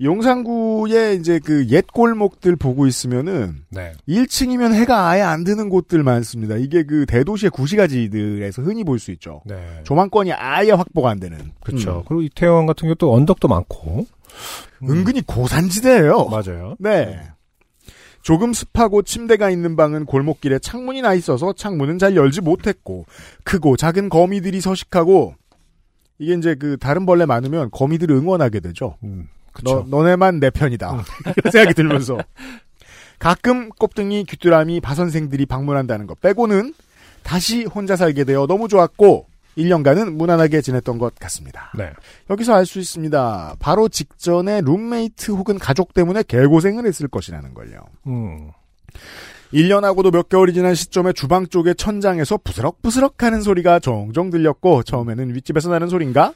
용산구의 이제 그 옛 골목들 보고 있으면은 네. 1층이면 해가 아예 안 드는 곳들 많습니다. 이게 그 대도시의 구시가지들에서 흔히 볼 수 있죠. 네. 조망권이 아예 확보가 안 되는. 그렇죠. 음. 그리고 이태원 같은 경우도 언덕도 많고. 음. 은근히 고산지대예요. 맞아요. 네. 조금 습하고 침대가 있는 방은 골목길에 창문이 나 있어서 창문은 잘 열지 못했고 크고 작은 거미들이 서식하고 이게 이제 그 다른 벌레 많으면 거미들을 응원하게 되죠. 음, 너, 그쵸. 너네만 내 편이다. 이런 생각이 들면서 가끔 꼽등이 귀뚜라미 바선생들이 방문한다는 것 빼고는 다시 혼자 살게 되어 너무 좋았고 1년간은 무난하게 지냈던 것 같습니다. 네. 여기서 알 수 있습니다. 바로 직전에 룸메이트 혹은 가족 때문에 개고생을 했을 것이라는 걸요. 음. 1년하고도 몇 개월이 지난 시점에 주방 쪽의 천장에서 부스럭부스럭 하는 소리가 종종 들렸고 처음에는 윗집에서 나는 소린가?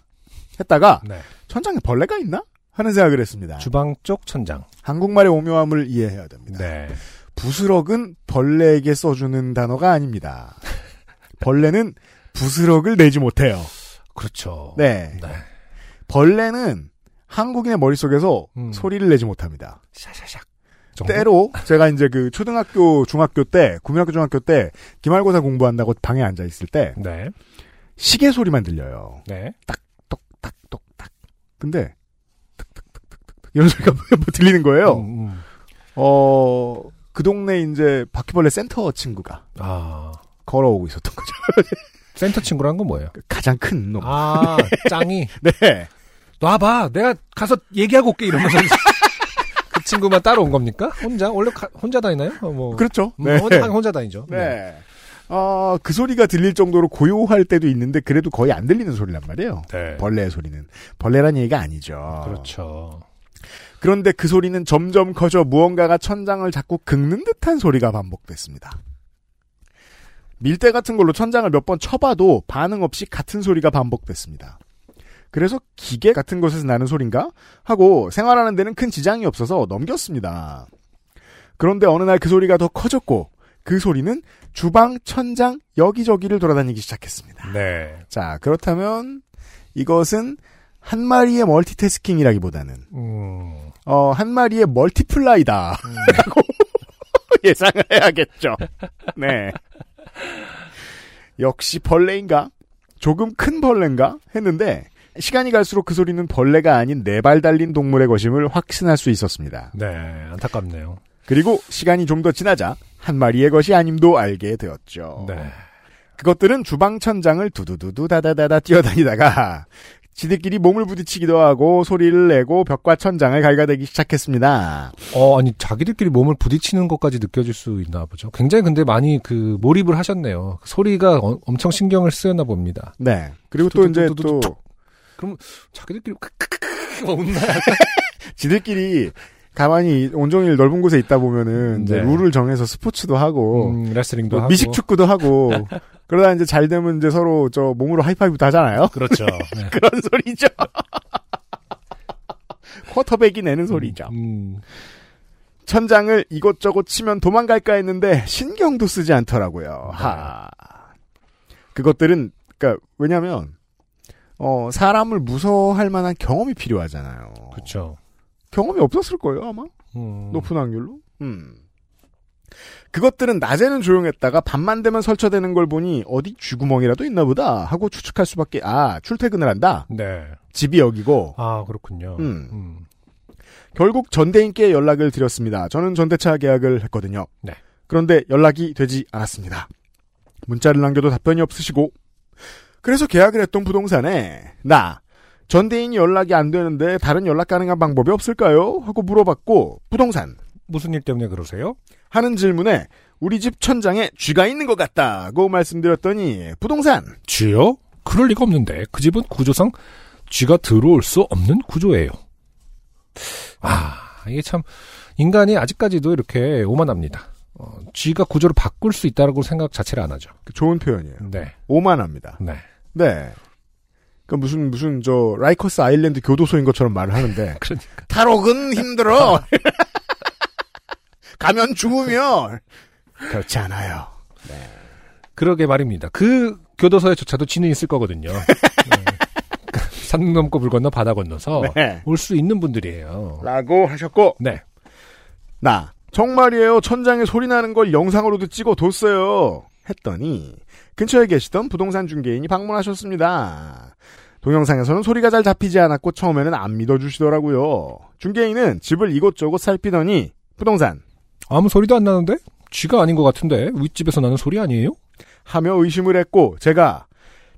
했다가 네. 천장에 벌레가 있나? 하는 생각을 했습니다. 주방 쪽 천장. 한국말의 오묘함을 이해해야 됩니다. 네. 부스럭은 벌레에게 써주는 단어가 아닙니다. 벌레는 부스럭을 내지 못해요. 그렇죠. 네. 네. 벌레는 한국인의 머릿속에서 음. 소리를 내지 못합니다. 샤샤샥. 정도? 때로 제가 이제 그 초등학교, 중학교 때, 국민학교, 중학교 때 기말고사 공부한다고 방에 앉아 있을 때 네. 시계 소리만 들려요. 네. 똑딱 똑딱. 근데 이런 소리가 뭐 들리는 거예요. 음, 음. 어, 그 동네 이제 바퀴벌레 센터 친구가 아. 걸어오고 있었던 거죠. 센터 친구란 건 뭐예요? 가장 큰 놈. 아, 짱이. 네. 놔봐. 내가 가서 얘기하고 올게. 이러면서. 그 친구만 따로 온 겁니까? 혼자? 원래 가- 혼자 다니나요? 어, 뭐. 그렇죠. 음, 네. 혼자, 혼자 다니죠. 네. 어, 그 소리가 들릴 정도로 고요할 때도 있는데 그래도 거의 안 들리는 소리란 말이에요. 네. 벌레의 소리는. 벌레란 얘기가 아니죠. 그렇죠. 그런데 그 소리는 점점 커져 무언가가 천장을 자꾸 긁는 듯한 소리가 반복됐습니다. 밀대 같은 걸로 천장을 몇 번 쳐봐도 반응 없이 같은 소리가 반복됐습니다. 그래서 기계 같은 곳에서 나는 소린가? 하고 생활하는 데는 큰 지장이 없어서 넘겼습니다. 그런데 어느 날 그 소리가 더 커졌고 그 소리는 주방, 천장, 여기저기를 돌아다니기 시작했습니다. 네. 자, 그렇다면 이것은 한 마리의 멀티태스킹이라기보다는 음. 어, 한 마리의 멀티플라이다. 라고 예상을 해야겠죠. 네. 역시 벌레인가? 조금 큰 벌레인가? 했는데, 시간이 갈수록 그 소리는 벌레가 아닌 네 발 달린 동물의 것임을 확신할 수 있었습니다. 네. 안타깝네요. 그리고 시간이 좀 더 지나자 한 마리의 것이 아님도 알게 되었죠. 네. 그것들은 주방 천장을 두두두두 다다다다 뛰어다니다가 지들끼리 몸을 부딪히기도 하고 소리를 내고 벽과 천장을 갈가대기 시작했습니다. 어, 아니, 자기들끼리 몸을 부딪히는 것까지 느껴질 수 있나 보죠. 굉장히 근데 많이 그 몰입을 하셨네요. 소리가 어- 엄청 신경을 쓰였나 봅니다. 네. 그리고 또 이제 또 두두두두두. 자기들끼리 막 웃나? 지들끼리 가만히 온종일 넓은 곳에 있다 보면은 이제 네. 룰을 정해서 스포츠도 하고 음, 레슬링도 뭐 하고. 미식 축구도 하고 그러다 이제 잘 되면 이제 서로 저 몸으로 하이파이브도 하잖아요. 그렇죠. 네. 그런 소리죠. 쿼터백이 내는 소리죠. 음, 천장을 이것저것 치면 도망갈까 했는데 신경도 쓰지 않더라고요. 하. 그것들은 그러니까 왜냐면 어 사람을 무서워할 만한 경험이 필요하잖아요. 그렇죠. 경험이 없었을 거예요, 아마. 음, 높은 확률로. 음. 그것들은 낮에는 조용했다가 밤만 되면 설쳐대는 걸 보니 어디 쥐구멍이라도 있나 보다 하고 추측할 수밖에 아 출퇴근을 한다 네. 집이 여기고 아, 그렇군요. 음. 음. 결국 전대인께 연락을 드렸습니다 저는 전대차 계약을 했거든요 네. 그런데 연락이 되지 않았습니다 문자를 남겨도 답변이 없으시고 그래서 계약을 했던 부동산에 나 전대인이 연락이 안 되는데 다른 연락 가능한 방법이 없을까요? 하고 물어봤고 부동산 무슨 일 때문에 그러세요? 하는 질문에 우리 집 천장에 쥐가 있는 것 같다고 말씀드렸더니 부동산 쥐요? 그럴 리가 없는데 그 집은 구조상 쥐가 들어올 수 없는 구조예요. 아 이게 참 인간이 아직까지도 이렇게 오만합니다. 어, 쥐가 구조를 바꿀 수 있다라고 생각 자체를 안 하죠. 좋은 표현이에요. 네. 오만합니다. 네. 네. 그 무슨 무슨 저 라이커스 아일랜드 교도소인 것처럼 말을 하는데 그러니까. 탈옥은 힘들어. 가면 죽으면 그렇지 않아요. 그러게 말입니다. 그 교도소에조차도 쥐는 있을 거거든요. 네. 산 넘고 물 건너 바다 건너서 네. 올수 있는 분들이에요. 라고 하셨고 네. 나 정말이에요. 천장에 소리 나는 걸 영상으로도 찍어뒀어요. 했더니 근처에 계시던 부동산 중개인이 방문하셨습니다. 동영상에서는 소리가 잘 잡히지 않았고 처음에는 안 믿어주시더라고요. 중개인은 집을 이곳저곳 살피더니 부동산 아무 소리도 안 나는데? 쥐가 아닌 것 같은데? 윗집에서 나는 소리 아니에요? 하며 의심을 했고 제가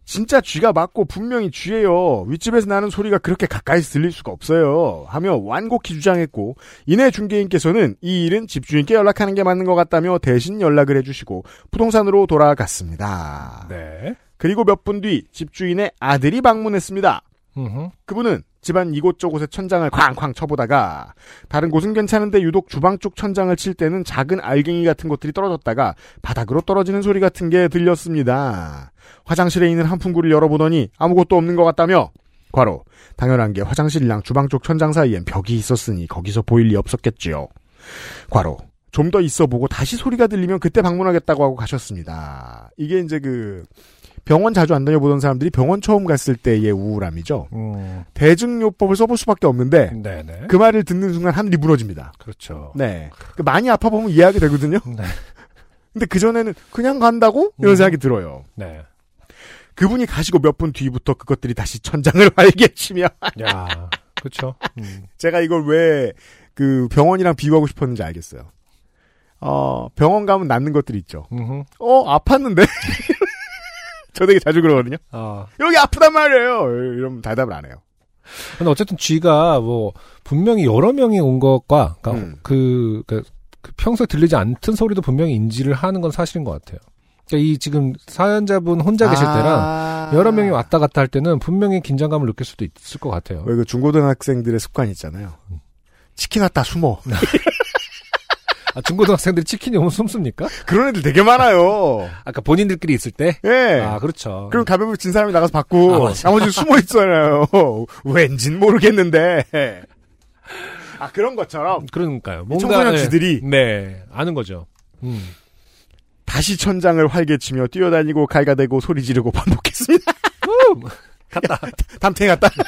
진짜 쥐가 맞고 분명히 쥐예요. 윗집에서 나는 소리가 그렇게 가까이서 들릴 수가 없어요. 하며 완곡히 주장했고 이내 중개인께서는 이 일은 집주인께 연락하는 게 맞는 것 같다며 대신 연락을 해주시고 부동산으로 돌아갔습니다. 네. 그리고 몇 분 뒤 집주인의 아들이 방문했습니다. 음흠. 그분은 집안 이곳저곳에 천장을 쾅쾅 쳐보다가 다른 곳은 괜찮은데 유독 주방 쪽 천장을 칠 때는 작은 알갱이 같은 것들이 떨어졌다가 바닥으로 떨어지는 소리 같은 게 들렸습니다. 화장실에 있는 한풍구를 열어보더니 아무것도 없는 것 같다며 과로 당연한 게 화장실이랑 주방 쪽 천장 사이엔 벽이 있었으니 거기서 보일 리 없었겠지요. 과로 좀 더 있어 보고 다시 소리가 들리면 그때 방문하겠다고 하고 가셨습니다. 이게 이제 그 병원 자주 안 다녀보던 사람들이 병원 처음 갔을 때의 우울함이죠. 음, 대증요법을 써볼 수밖에 없는데 네네. 그 말을 듣는 순간 하늘이 무너집니다. 그렇죠. 네. 그 많이 아파 보면 이해하게 되거든요. 네. 근데 그 전에는 그냥 간다고 이런 음. 생각이 들어요. 네. 그분이 가시고 몇 분 뒤부터 그것들이 다시 천장을 활개 치며 야, 그렇죠. 음. 제가 이걸 왜 그 병원이랑 비유하고 싶었는지 알겠어요. 어 병원 가면 낫는 것들이 있죠. 음흠. 어 아팠는데 저 되게 자주 그러거든요. 아, 여기 아프단 말이에요. 이러면 대답을 안 해요. 근데 어쨌든 쥐가 뭐 분명히 여러 명이 온 것과 그러니까 음. 그, 그, 그 평소에 들리지 않던 소리도 분명히 인지를 하는 건 사실인 것 같아요. 그러니까 이 지금 사연자분 혼자 계실 때랑 아. 여러 명이 왔다 갔다 할 때는 분명히 긴장감을 느낄 수도 있을 것 같아요. 왜 그 중고등학생들의 습관 있잖아요. 치킨 왔다 숨어. 아, 중고등학생들이 치킨이 오면 숨습니까? 그런 애들 되게 많아요. 아까 본인들끼리 있을 때? 예. 아, 그렇죠. 그럼 가볍게 진 사람이 나가서 받고 아. 나머지 숨어 있잖아요. 왠진 모르겠는데. 아 그런 것처럼 그러니까요. 청소년 네. 쥐들이 네, 아는 거죠. 음. 다시 천장을 활개치며 뛰어다니고 갈가대고 소리 지르고 반복했습니다. 갔다. 담탱이 갔다.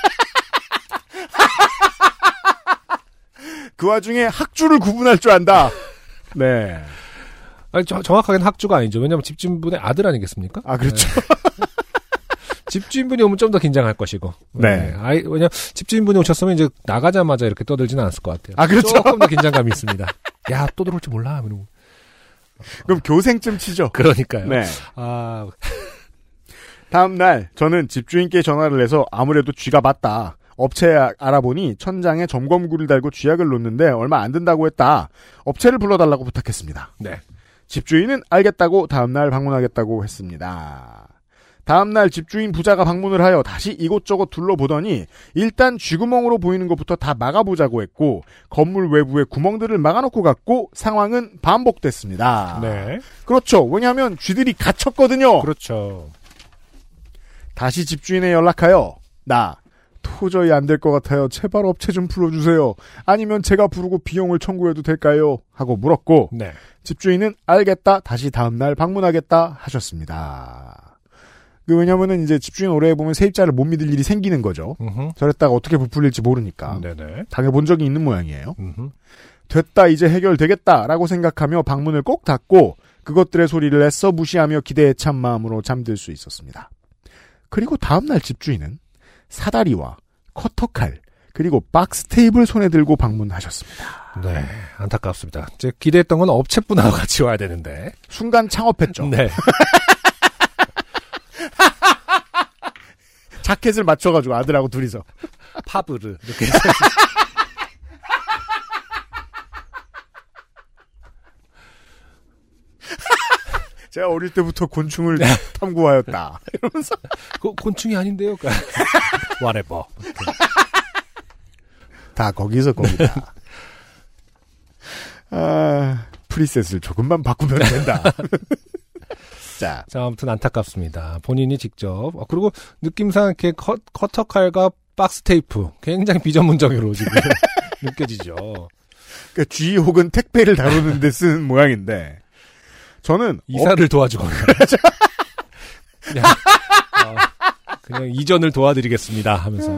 그 와중에 학주를 구분할 줄 안다. 네. 아니, 저- 정확하게는 학주가 아니죠. 왜냐면 집주인분의 아들 아니겠습니까? 아 그렇죠. 집주인분이 오면 좀 더 긴장할 것이고. 네. 아이, 왜냐 집주인분이 오셨으면 이제 나가자마자 이렇게 떠들지는 않았을 것 같아요. 아, 그렇죠. 조금 더 긴장감이 있습니다. 야, 또 들어올 줄 몰라. 이러고. 그럼 교생쯤 치죠. 그러니까요. 네. 아, 다음 날 저는 집주인께 전화를 해서 아무래도 쥐가 맞다. 업체에 아- 알아보니 천장에 점검구를 달고 쥐약을 놓는데 얼마 안 든다고 했다. 업체를 불러달라고 부탁했습니다. 네. 집주인은 알겠다고 다음날 방문하겠다고 했습니다. 다음날 집주인 부자가 방문을 하여 다시 이곳저곳 둘러보더니 일단 쥐구멍으로 보이는 것부터 다 막아보자고 했고 건물 외부에 구멍들을 막아놓고 갔고 상황은 반복됐습니다. 네. 그렇죠. 왜냐하면 쥐들이 갇혔거든요. 그렇죠. 다시 집주인에 연락하여 나 도저히 안 될 것 같아요. 제발 업체 좀 불러주세요. 아니면 제가 부르고 비용을 청구해도 될까요? 하고 물었고 네. 집주인은 알겠다. 다시 다음날 방문하겠다 하셨습니다. 그 왜냐면은 이제 집주인 오래 해보면 세입자를 못 믿을 일이 생기는 거죠. 음흠. 저랬다가 어떻게 부풀릴지 모르니까. 네네. 당해본 적이 있는 모양이에요. 음흠. 됐다 이제 해결되겠다라고 생각하며 방문을 꼭 닫고 그것들의 소리를 애써 무시하며 기대에 찬 마음으로 잠들 수 있었습니다. 그리고 다음날 집주인은 사다리와 커터칼 그리고 박스 테이블 손에 들고 방문하셨습니다. 네. 안타깝습니다. 이제 기대했던 건 업체 분하고 같이 와야 되는데. 순간 창업했죠. 네. 자켓을 맞춰가지고 아들하고 둘이서 파브르. 이렇게 제가 어릴 때부터 곤충을 탐구하였다. 이러면서 그 곤충이 아닌데요. whatever. 다 거기서 거기다. 아, preset을 조금만 바꾸면 된다. 자, 자, 아무튼 안타깝습니다. 본인이 직접. 어, 그리고 느낌상 이렇게 커, 커터 칼과 박스 테이프 굉장히 비전문적으로 지금 느껴지죠. 그러니까 G 혹은 택배를 다루는 데 쓰는 모양인데 저는 이사를 도와주거나. 그냥, 어, 그냥 이전을 도와드리겠습니다 하면서.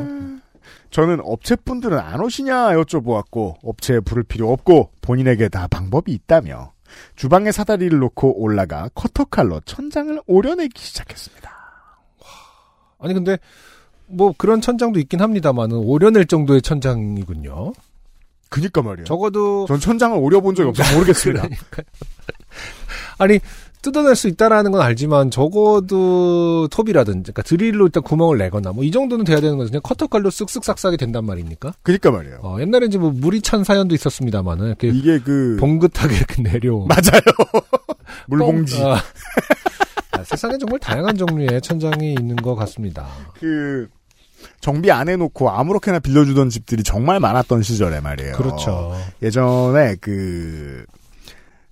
저는 업체분들은 안 오시냐 여쭤보았고 업체에 부를 필요 없고 본인에게 다 방법이 있다며 주방에 사다리를 놓고 올라가 커터칼로 천장을 오려내기 시작했습니다. 아니 근데 뭐 그런 천장도 있긴 합니다만은 오려낼 정도의 천장이군요. 그니까 말이에요. 적어도 전 천장을 오려본 적이 없어서 모르겠습니다. 그러니까요. 아니 뜯어낼 수 있다라는 건 알지만 적어도 톱이라든지 그러니까 드릴로 일단 구멍을 내거나 뭐 이 정도는 돼야 되는 거죠. 그냥 커터칼로 쓱쓱 싹싹이 된단 말입니까? 그니까 말이에요. 어, 옛날에 이제 뭐 물이 찬 사연도 있었습니다만은 이렇게 이게 그 봉긋하게 이렇게 내려 맞아요. 물봉지. 뻥- 아, 아, 세상에 정말 다양한 종류의 천장이 있는 것 같습니다. 그 정비 안 해놓고 아무렇게나 빌려주던 집들이 정말 많았던 시절에 말이에요. 그렇죠. 예전에 그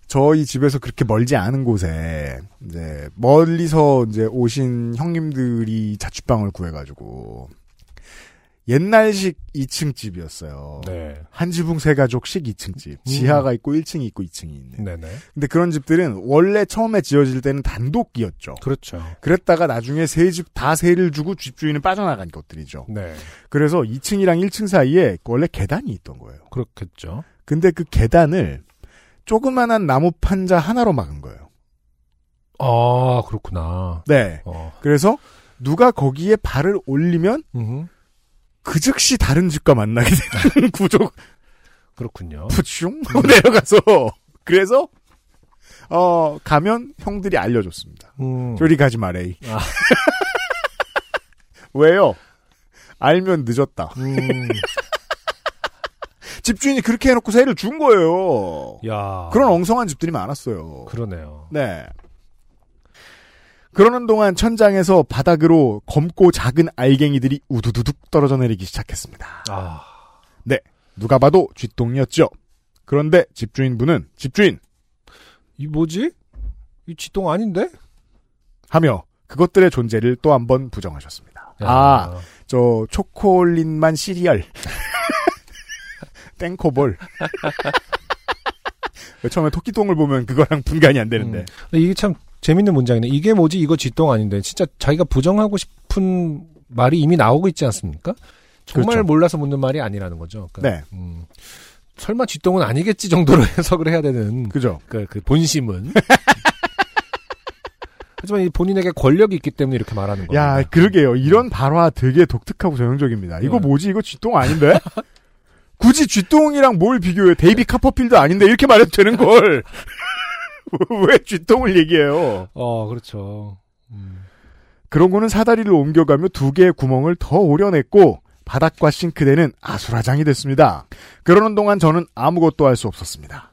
저희 집에서 그렇게 멀지 않은 곳에 이제 멀리서 이제 오신 형님들이 자취방을 구해가지고 옛날식 2층 집이었어요. 네. 한 지붕 세 가족씩 2층 집. 지하가 있고 1층이 있고 2층이 있는. 네네. 근데 그런 집들은 원래 처음에 지어질 때는 단독이었죠. 그렇죠. 그랬다가 나중에 세 집 다 세를 주고 집주인은 빠져나간 것들이죠. 네. 그래서 2층이랑 1층 사이에 원래 계단이 있던 거예요. 그렇겠죠. 근데 그 계단을 조그만한 나무 판자 하나로 막은 거예요. 아, 그렇구나. 네. 어. 그래서 누가 거기에 발을 올리면. 그 즉시 다른 집과 만나게 되는 구조 그렇군요. 푸슝 하고 내려가서 그래서 어 가면 형들이 알려줬습니다. 음. 저리 가지 마레이. 아. 왜요? 알면 늦었다. 음. 집주인이 그렇게 해놓고 세를 준 거예요. 야. 그런 엉성한 집들이 많았어요. 그러네요. 네. 그러는 동안 천장에서 바닥으로 검고 작은 알갱이들이 우두두둑 떨어져 내리기 시작했습니다. 아. 누가 봐도 쥐똥이었죠. 그런데 집주인분은 집주인 이 뭐지? 이 지똥 아닌데? 하며 그것들의 존재를 또 한 번 부정하셨습니다. 야. 아, 저 초콜릿만 시리얼. 땡코볼. 처음에 토끼똥을 보면 그거랑 분간이 안 되는데. 근데 이게 참 재밌는 문장이네. 이게 뭐지? 이거 쥐똥 아닌데. 진짜 자기가 부정하고 싶은 말이 이미 나오고 있지 않습니까? 정말 그렇죠. 몰라서 묻는 말이 아니라는 거죠. 그러니까, 네. 음, 설마 쥐똥은 아니겠지 정도로 해석을 해야 되는 그죠? 그, 그 본심은. 하지만 이 본인에게 권력이 있기 때문에 이렇게 말하는 겁니다. 야, 그러게요. 이런 발화 되게 독특하고 전형적입니다. 이거 네. 뭐지? 이거 쥐똥 아닌데? 굳이 쥐똥이랑 뭘 비교해? 데이비드 카퍼필드 아닌데 이렇게 말해도 되는 걸. 왜 쥐똥을 얘기해요? 어, 그렇죠. 음. 그런 거는 사다리를 옮겨가며 두 개의 구멍을 더 오려냈고 바닥과 싱크대는 아수라장이 됐습니다. 그러는 동안 저는 아무것도 할 수 없었습니다.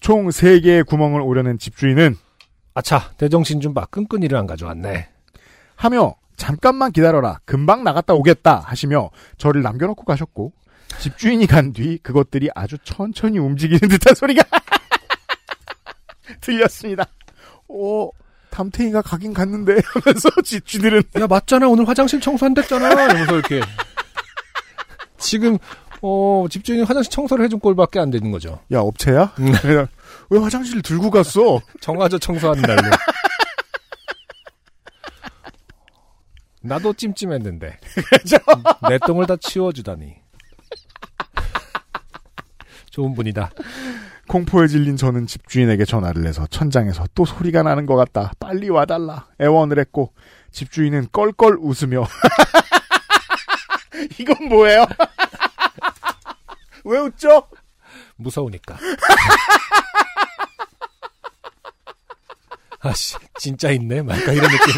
총 세개의 구멍을 오려낸 집주인은 아차, 대정신 좀 봐. 끈끈이를 안 가져왔네. 하며 잠깐만 기다려라. 금방 나갔다 오겠다 하시며 저를 남겨놓고 가셨고 집주인이 간 뒤 그것들이 아주 천천히 움직이는 듯한 소리가 들렸습니다. 오, 담탱이가 가긴 갔는데 하면서 집주인들은 야, 맞잖아. 오늘 화장실 청소 안 됐잖아. 이러면서 이렇게. 지금, 어, 집주인이 화장실 청소를 해준 꼴밖에 안 되는 거죠. 야 업체야? 음. 그래서 왜 화장실을 들고 갔어? 정화조 청소하는 날로. 나도 찜찜했는데. 내 똥을 다 치워주다니. 좋은 분이다. 공포에 질린 저는 집주인에게 전화를 해서 천장에서 또 소리가 나는 것 같다. 빨리 와달라. 애원을 했고 집주인은 껄껄 웃으며 이건 뭐예요? 왜 웃죠? 무서우니까. 아씨, 진짜 있네? 막 이런 느낌.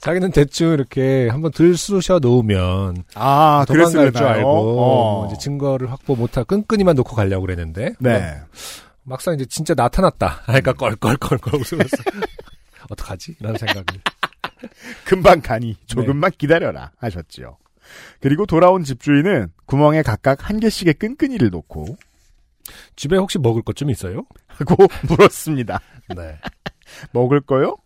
자기는 대충 이렇게 한번 들쑤셔 놓으면 아, 도망갈 줄? 알고 어. 이제 증거를 확보 못하고 끈끈이만 놓고 가려고 그랬는데 네. 막상 이제 진짜 나타났다. 그러니까 껄껄껄껄 웃으면서 어떡하지? 이런 생각을. 금방 가니 조금만 기다려라 하셨지요. 그리고 돌아온 집주인은 구멍에 각각 한 개씩의 끈끈이를 놓고 집에 혹시 먹을 것 좀 있어요? 하고 물었습니다. 네. 먹을 거요?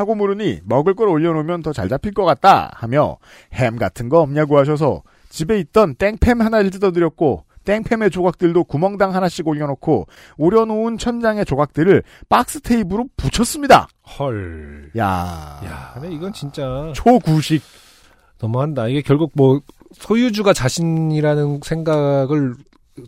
하고 물으니 먹을 걸 올려놓으면 더 잘 잡힐 것 같다 하며 햄 같은 거 없냐고 하셔서 집에 있던 땡팸 하나를 뜯어드렸고 땡팸의 조각들도 구멍당 하나씩 올려놓고 오려놓은 천장의 조각들을 박스 테이프로 붙였습니다. 헐. 야, 야, 근데 이건 진짜 초구식. 너무한다. 이게 결국 뭐 소유주가 자신이라는 생각을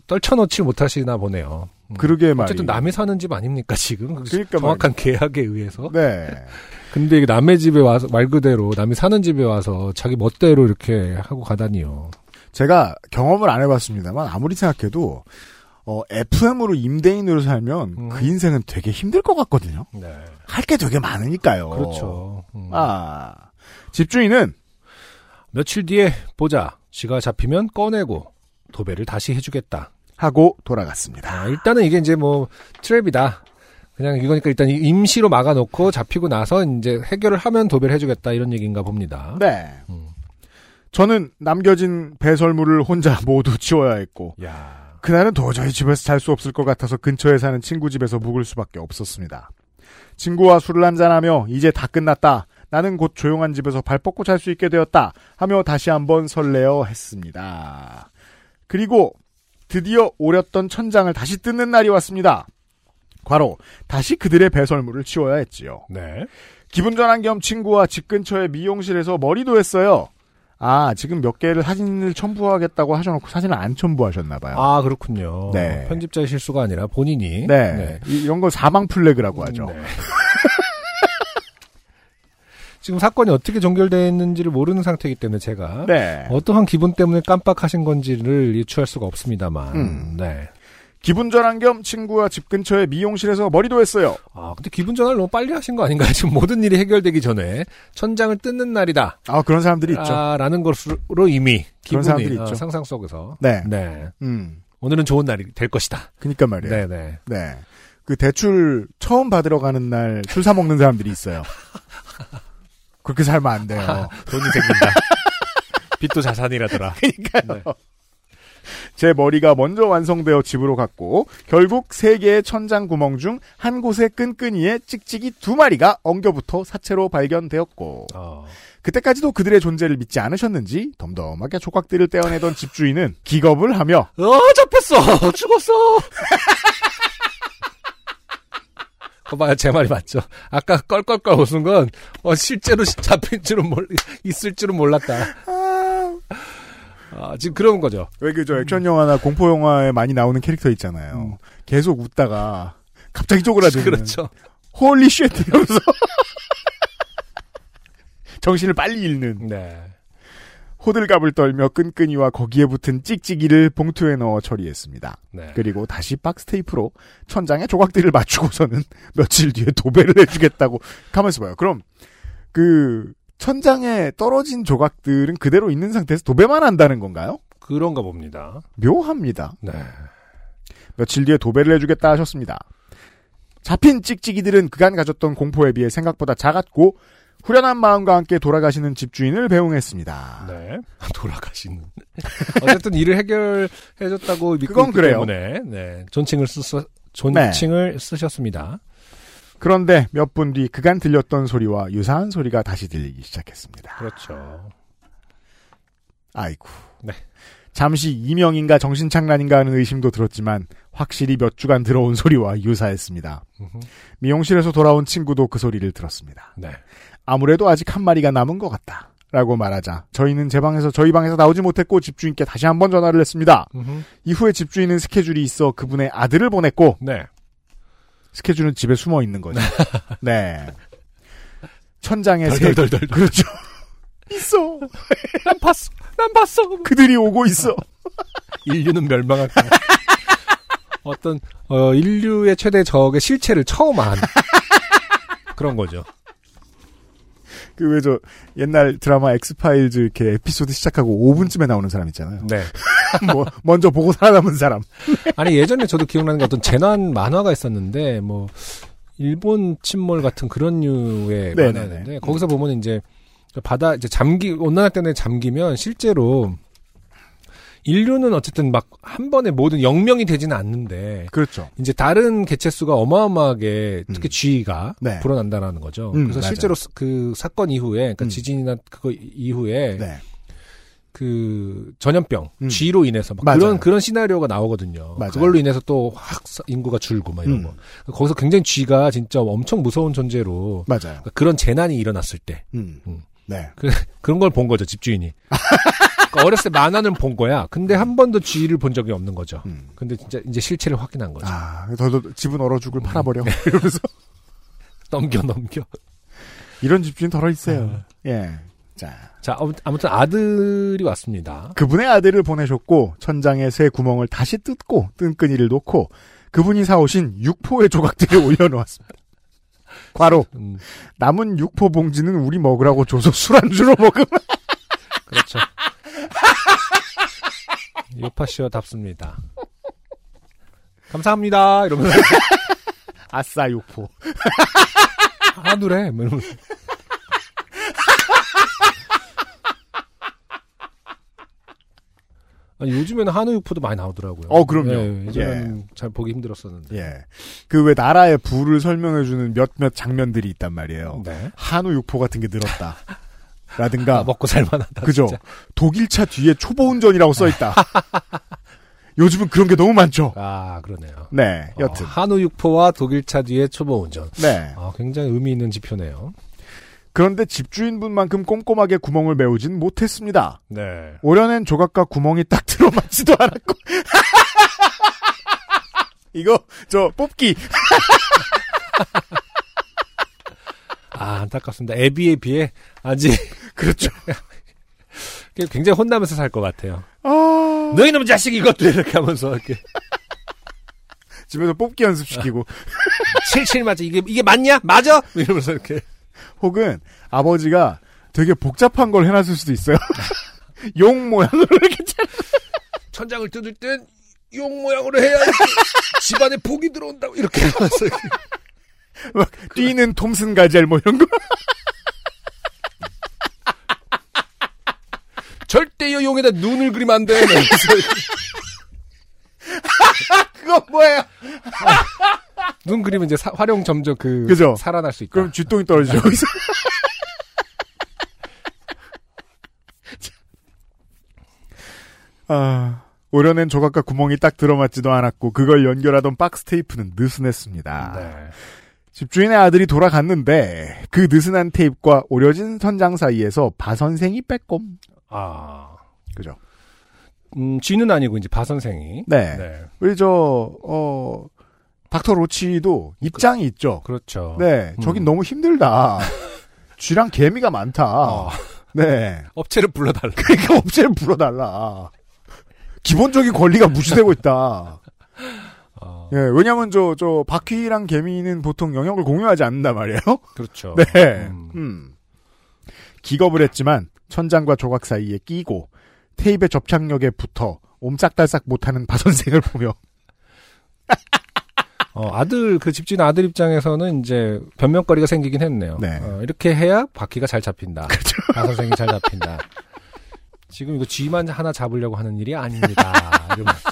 떨쳐놓지 못하시나 보네요. 음. 그러게 말이. 어쨌든 남이 사는 집 아닙니까 지금 그러니까 정확한 계약에 의해서. 네. 근데 이게 남의 집에 와서 말 그대로 남이 사는 집에 와서 자기 멋대로 이렇게 하고 가다니요. 제가 경험을 안 해봤습니다만 아무리 생각해도 어, FM으로 임대인으로 살면 음. 그 인생은 되게 힘들 것 같거든요. 네. 할 게 되게 많으니까요. 그렇죠. 음. 아 집주인은 며칠 뒤에 보자. 쥐가 잡히면 꺼내고 도배를 다시 해주겠다. 하고 돌아갔습니다. 아, 일단은 이게 이제 뭐 트랩이다. 그냥 이거니까 일단 임시로 막아놓고 잡히고 나서 이제 해결을 하면 도배를 해주겠다 이런 얘기인가 봅니다. 네. 음. 저는 남겨진 배설물을 혼자 모두 치워야 했고 야. 그날은 도저히 집에서 잘 수 없을 것 같아서 근처에 사는 친구 집에서 묵을 수밖에 없었습니다. 친구와 술을 한잔하며 이제 다 끝났다. 나는 곧 조용한 집에서 발 뻗고 잘 수 있게 되었다. 하며 다시 한번 설레어 했습니다. 그리고 드디어 오렸던 천장을 다시 뜯는 날이 왔습니다. 과로 다시 그들의 배설물을 치워야 했지요. 네. 기분 전환 겸 친구와 집 근처의 미용실에서 머리도 했어요. 아, 지금 몇 개를 사진을 첨부하겠다고 하셔놓고 사진을 안 첨부하셨나봐요. 아 그렇군요. 네. 편집자의 실수가 아니라 본인이. 네. 이- 이런 걸 사망 플래그라고 하죠. 네. 지금 사건이 어떻게 종결됐는지를 모르는 상태이기 때문에 제가 네. 어떠한 기분 때문에 깜빡하신 건지를 유추할 수가 없습니다만. 음. 네. 기분 전환 겸 친구와 집 근처의 미용실에서 머리도 했어요. 아 근데 기분 전환을 너무 빨리 하신 거 아닌가요? 지금 모든 일이 해결되기 전에 천장을 뜯는 날이다. 아, 그런 사람들이 있죠. 아, 라는 것으로 이미 그런 기분이 사람들이 어, 있죠. 상상 속에서. 네. 네. 음. 오늘은 좋은 날이 될 것이다. 그니까 말이에요. 네. 네, 네. 그 대출 처음 받으러 가는 날 술 사 먹는 사람들이 있어요. 그렇게 살면 안 돼요. 돈이 생긴다. 빚도 자산이라더라. 그러니까요. 제 머리가 먼저 완성되어 집으로 갔고 결국 세 개의 천장 구멍 중 한 곳의 끈끈이에 찍찍이 두 마리가 엉겨붙어 사체로 발견되었고 어. 그때까지도 그들의 존재를 믿지 않으셨는지 덤덤하게 조각들을 떼어내던 집주인은 기겁을 하며 어, 잡혔어! 죽었어! 거봐요, 제 말이 맞죠. 아까 껄껄껄 웃은 건, 어, 실제로 잡힌 줄은 몰, 있을 줄은 몰랐다. 아, 지금 그런 거죠. 왜 그저 액션 영화나 공포 영화에 많이 나오는 캐릭터 있잖아요. 계속 웃다가 갑자기 쪼그라드는 그렇죠. holy shit 이러면서 정신을 빨리 잃는 네. 호들갑을 떨며 끈끈이와 거기에 붙은 찍찍이를 봉투에 넣어 처리했습니다. 네. 그리고 다시 박스 테이프로 천장에 조각들을 맞추고서는 며칠 뒤에 도배를 해주겠다고 가만있어 봐요. 그럼 그 천장에 떨어진 조각들은 그대로 있는 상태에서 도배만 한다는 건가요? 그런가 봅니다. 묘합니다. 네. 며칠 뒤에 도배를 해주겠다 하셨습니다. 잡힌 찍찍이들은 그간 가졌던 공포에 비해 생각보다 작았고 후련한 마음과 함께 돌아가시는 집주인을 배웅했습니다. 네. 돌아가시는. 어쨌든 일을 해결해줬다고 믿고 그건 그래요. 때문에, 네. 존칭을 쓰, 존칭을 쓰셨습니다. 그런데 몇 분 뒤 그간 들렸던 소리와 유사한 소리가 다시 들리기 시작했습니다. 그렇죠. 아이고. 네. 잠시 이명인가 정신착란인가 하는 의심도 들었지만 확실히 몇 주간 들어온 소리와 유사했습니다. 음흠. 미용실에서 돌아온 친구도 그 소리를 들었습니다. 네. 아무래도 아직 한 마리가 남은 것 같다. 라고 말하자 저희는 제 방에서 저희 방에서 나오지 못했고 집주인께 다시 한번 전화를 했습니다. 음흠. 이후에 집주인은 스케줄이 있어 그분의 아들을 보냈고 네. 스케줄은 집에 숨어 있는 거죠. 네. 천장에 세 덜덜덜덜. 그렇죠. 있어. 난 봤어. 난 봤어. 그들이 오고 있어. 인류는 멸망할 거야. 어떤 어, 인류의 최대 적의 실체를 처음 한 그런 거죠. 그 왜 저 옛날 드라마 X-Files 이렇게 에피소드 시작하고 5분쯤에 나오는 사람 있잖아요. 네. 뭐 먼저 보고 살아남은 사람. 아니 예전에 저도 기억나는 게 어떤 재난 만화가 있었는데 뭐 일본 침몰 같은 그런 류의 네네네. 만화였는데 거기서 보면 이제 바다 이제 잠기 온난화 때문에 잠기면 실제로 인류는 어쨌든 막 한 번에 모든 영명이 되지는 않는데 그렇죠. 이제 다른 개체 수가 어마어마하게 특히 음. 쥐가 네. 불어난다라는 거죠. 음, 그래서 맞아요. 실제로 스- 그 사건 이후에 그러니까 음. 지진이나 그거 이후에 네. 그 전염병 음. 쥐로 인해서 막 맞아요. 그런 그런 시나리오가 나오거든요. 맞아요. 그걸로 인해서 또 확 인구가 줄고 막 이런 음. 거. 거기서 굉장히 쥐가 진짜 엄청 무서운 존재로 맞아요. 그러니까 그런 재난이 일어났을 때 음. 음. 네. 그 런 걸 본 거죠 집주인이. 그러니까 어렸을 때 만화는 본 거야. 근데 한 번도 쥐를 본 적이 없는 거죠. 음. 근데 진짜 이제 실체를 확인한 거죠. 아, 더 더 집은 얼어 죽을 음. 팔아버려. 이러면서 넘겨 넘겨. 이런 집주인 덜어 있어요. 아. 예. 자, 자 아무- 아무튼 아들이 왔습니다. 그분의 아들을 보내셨고 천장에 새 구멍을 다시 뜯고 뜬끈이를 놓고 그분이 사오신 육포의 조각들을 올려놓았습니다. 과로 음, 남은 육포 봉지는 우리 먹으라고 줘서 술안주로 먹음. 그렇죠. 요파 씨와 답습니다. 감사합니다. 이러면서 아싸 육포. 하누래. 뭐 이러면서. 아니, 요즘에는 한우 육포도 많이 나오더라고요. 어, 그럼요. 예, 예전에는 잘 보기 힘들었었는데. 예. 그 왜 나라의 부를 설명해주는 몇몇 장면들이 있단 말이에요. 네. 한우 육포 같은 게 늘었다. 라든가 아, 먹고 살만하다. 그죠. 진짜. 독일차 뒤에 초보 운전이라고 써 있다. 요즘은 그런 게 너무 많죠. 아, 그러네요. 네, 여튼. 어, 한우 육포와 독일차 뒤에 초보 운전. 네. 아, 굉장히 의미 있는 지표네요. 그런데 집주인분만큼 꼼꼼하게 구멍을 메우진 못했습니다. 네. 오려낸 조각과 구멍이 딱 들어맞지도 않았고. 이거 저 뽑기. 아, 안타깝습니다. 애비에 비해 아직 그렇죠. 굉장히 혼나면서 살 것 같아요. 아. 너희 놈 자식 이것도 이렇게 하면서 이렇게 집에서 뽑기 연습시키고 칠칠 맞아 이게 이게 맞냐? 맞아? 이러면서 이렇게 혹은 아버지가 되게 복잡한 걸 해놨을 수도 있어요. 용 모양으로 이렇게 잘- 천장을 뜯을 땐 용 모양으로 해야 집안에 복이 들어온다고 이렇게 하면서 이 막 뛰는 톰슨 가젤 뭐 이런 거. 절대요 용에다 눈을 그리면 안 돼. 그거 뭐예요? 눈 그리면 이제 사- 활용 점점 그 그죠. 살아날 수 있다. 그럼 쥐똥이 떨어지죠. 아, 오려낸 조각과 구멍이 딱 들어맞지도 않았고 그걸 연결하던 박스 테이프는 느슨했습니다. 네. 집주인의 아들이 돌아갔는데 그 느슨한 테이프와 오려진 선장 사이에서 바 선생이 빼꼼. 아, 그죠? 음, 쥐는 아니고 이제 바 선생이. 네. 네. 우리 저 어, 닥터 로치도 입장이 있죠. 그렇죠. 네, 저긴 음. 너무 힘들다. 쥐랑 개미가 많다. 어, 네. 업체를 불러달라. 그러니까 업체를 불러달라. 기본적인 권리가 무시되고 있다. 어, 예, 왜냐면 저, 저, 바퀴랑 개미는 보통 영역을 공유하지 않는단 말이에요. 그렇죠. 네. 음. 음. 기겁을 했지만, 천장과 조각 사이에 끼고, 테이프의 접착력에 붙어, 옴짝달싹 못하는 바 선생을 보며, 어, 아들, 그 집주인 아들 입장에서는 이제 변명거리가 생기긴 했네요. 네. 어, 이렇게 해야 바퀴가 잘 잡힌다. 바 선생이 잘 잡힌다. 지금 이거 쥐만 하나 잡으려고 하는 일이 아닙니다. 이러면서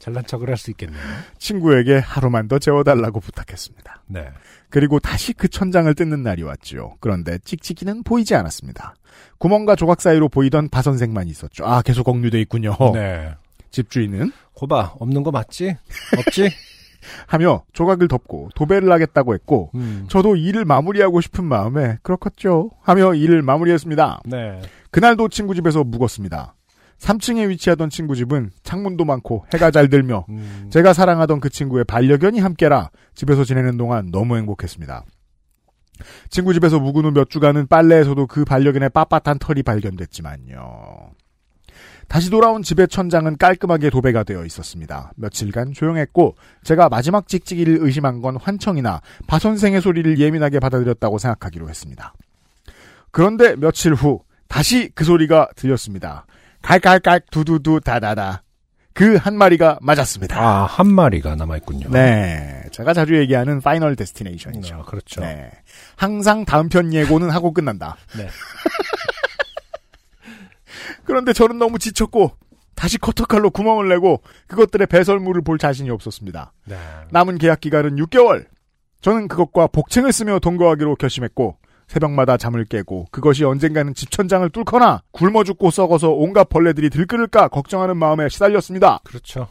잘난 척을 할 수 있겠네요. 친구에게 하루만 더 재워달라고 부탁했습니다. 네. 그리고 다시 그 천장을 뜯는 날이 왔지요. 그런데 찍찍이는 보이지 않았습니다. 구멍과 조각 사이로 보이던 바 선생만 있었죠. 아, 계속 억류돼 있군요. 네. 집주인은 고봐, 없는 거 맞지? 없지? 하며 조각을 덮고 도배를 하겠다고 했고 음. 저도 일을 마무리하고 싶은 마음에 그렇겠죠 하며 일을 마무리했습니다. 네. 그날도 친구 집에서 묵었습니다. 3층에 위치하던 친구 집은 창문도 많고 해가 잘 들며 음. 제가 사랑하던 그 친구의 반려견이 함께라 집에서 지내는 동안 너무 행복했습니다. 친구 집에서 묵은 후 몇 주간은 빨래에서도 그 반려견의 빳빳한 털이 발견됐지만요. 다시 돌아온 집의 천장은 깔끔하게 도배가 되어 있었습니다. 며칠간 조용했고 제가 마지막 찍찍이를 의심한 건 환청이나 바 선생의 소리를 예민하게 받아들였다고 생각하기로 했습니다. 그런데 며칠 후 다시 그 소리가 들렸습니다. 깔깔깔 두두두 다다다. 그 한 마리가 맞았습니다. 아, 한 마리가 남아있군요. 네. 제가 자주 얘기하는 Final Destination이죠. 아, 그렇죠. 네. 항상 다음 편 예고는 하고 끝난다. 네. 그런데 저는 너무 지쳤고 다시 커터칼로 구멍을 내고 그것들의 배설물을 볼 자신이 없었습니다. 네. 남은 계약 기간은 6개월. 저는 그것과 복층을 쓰며 동거하기로 결심했고 새벽마다 잠을 깨고 그것이 언젠가는 집천장을 뚫거나 굶어 죽고 썩어서 온갖 벌레들이 들끓을까 걱정하는 마음에 시달렸습니다. 그렇죠.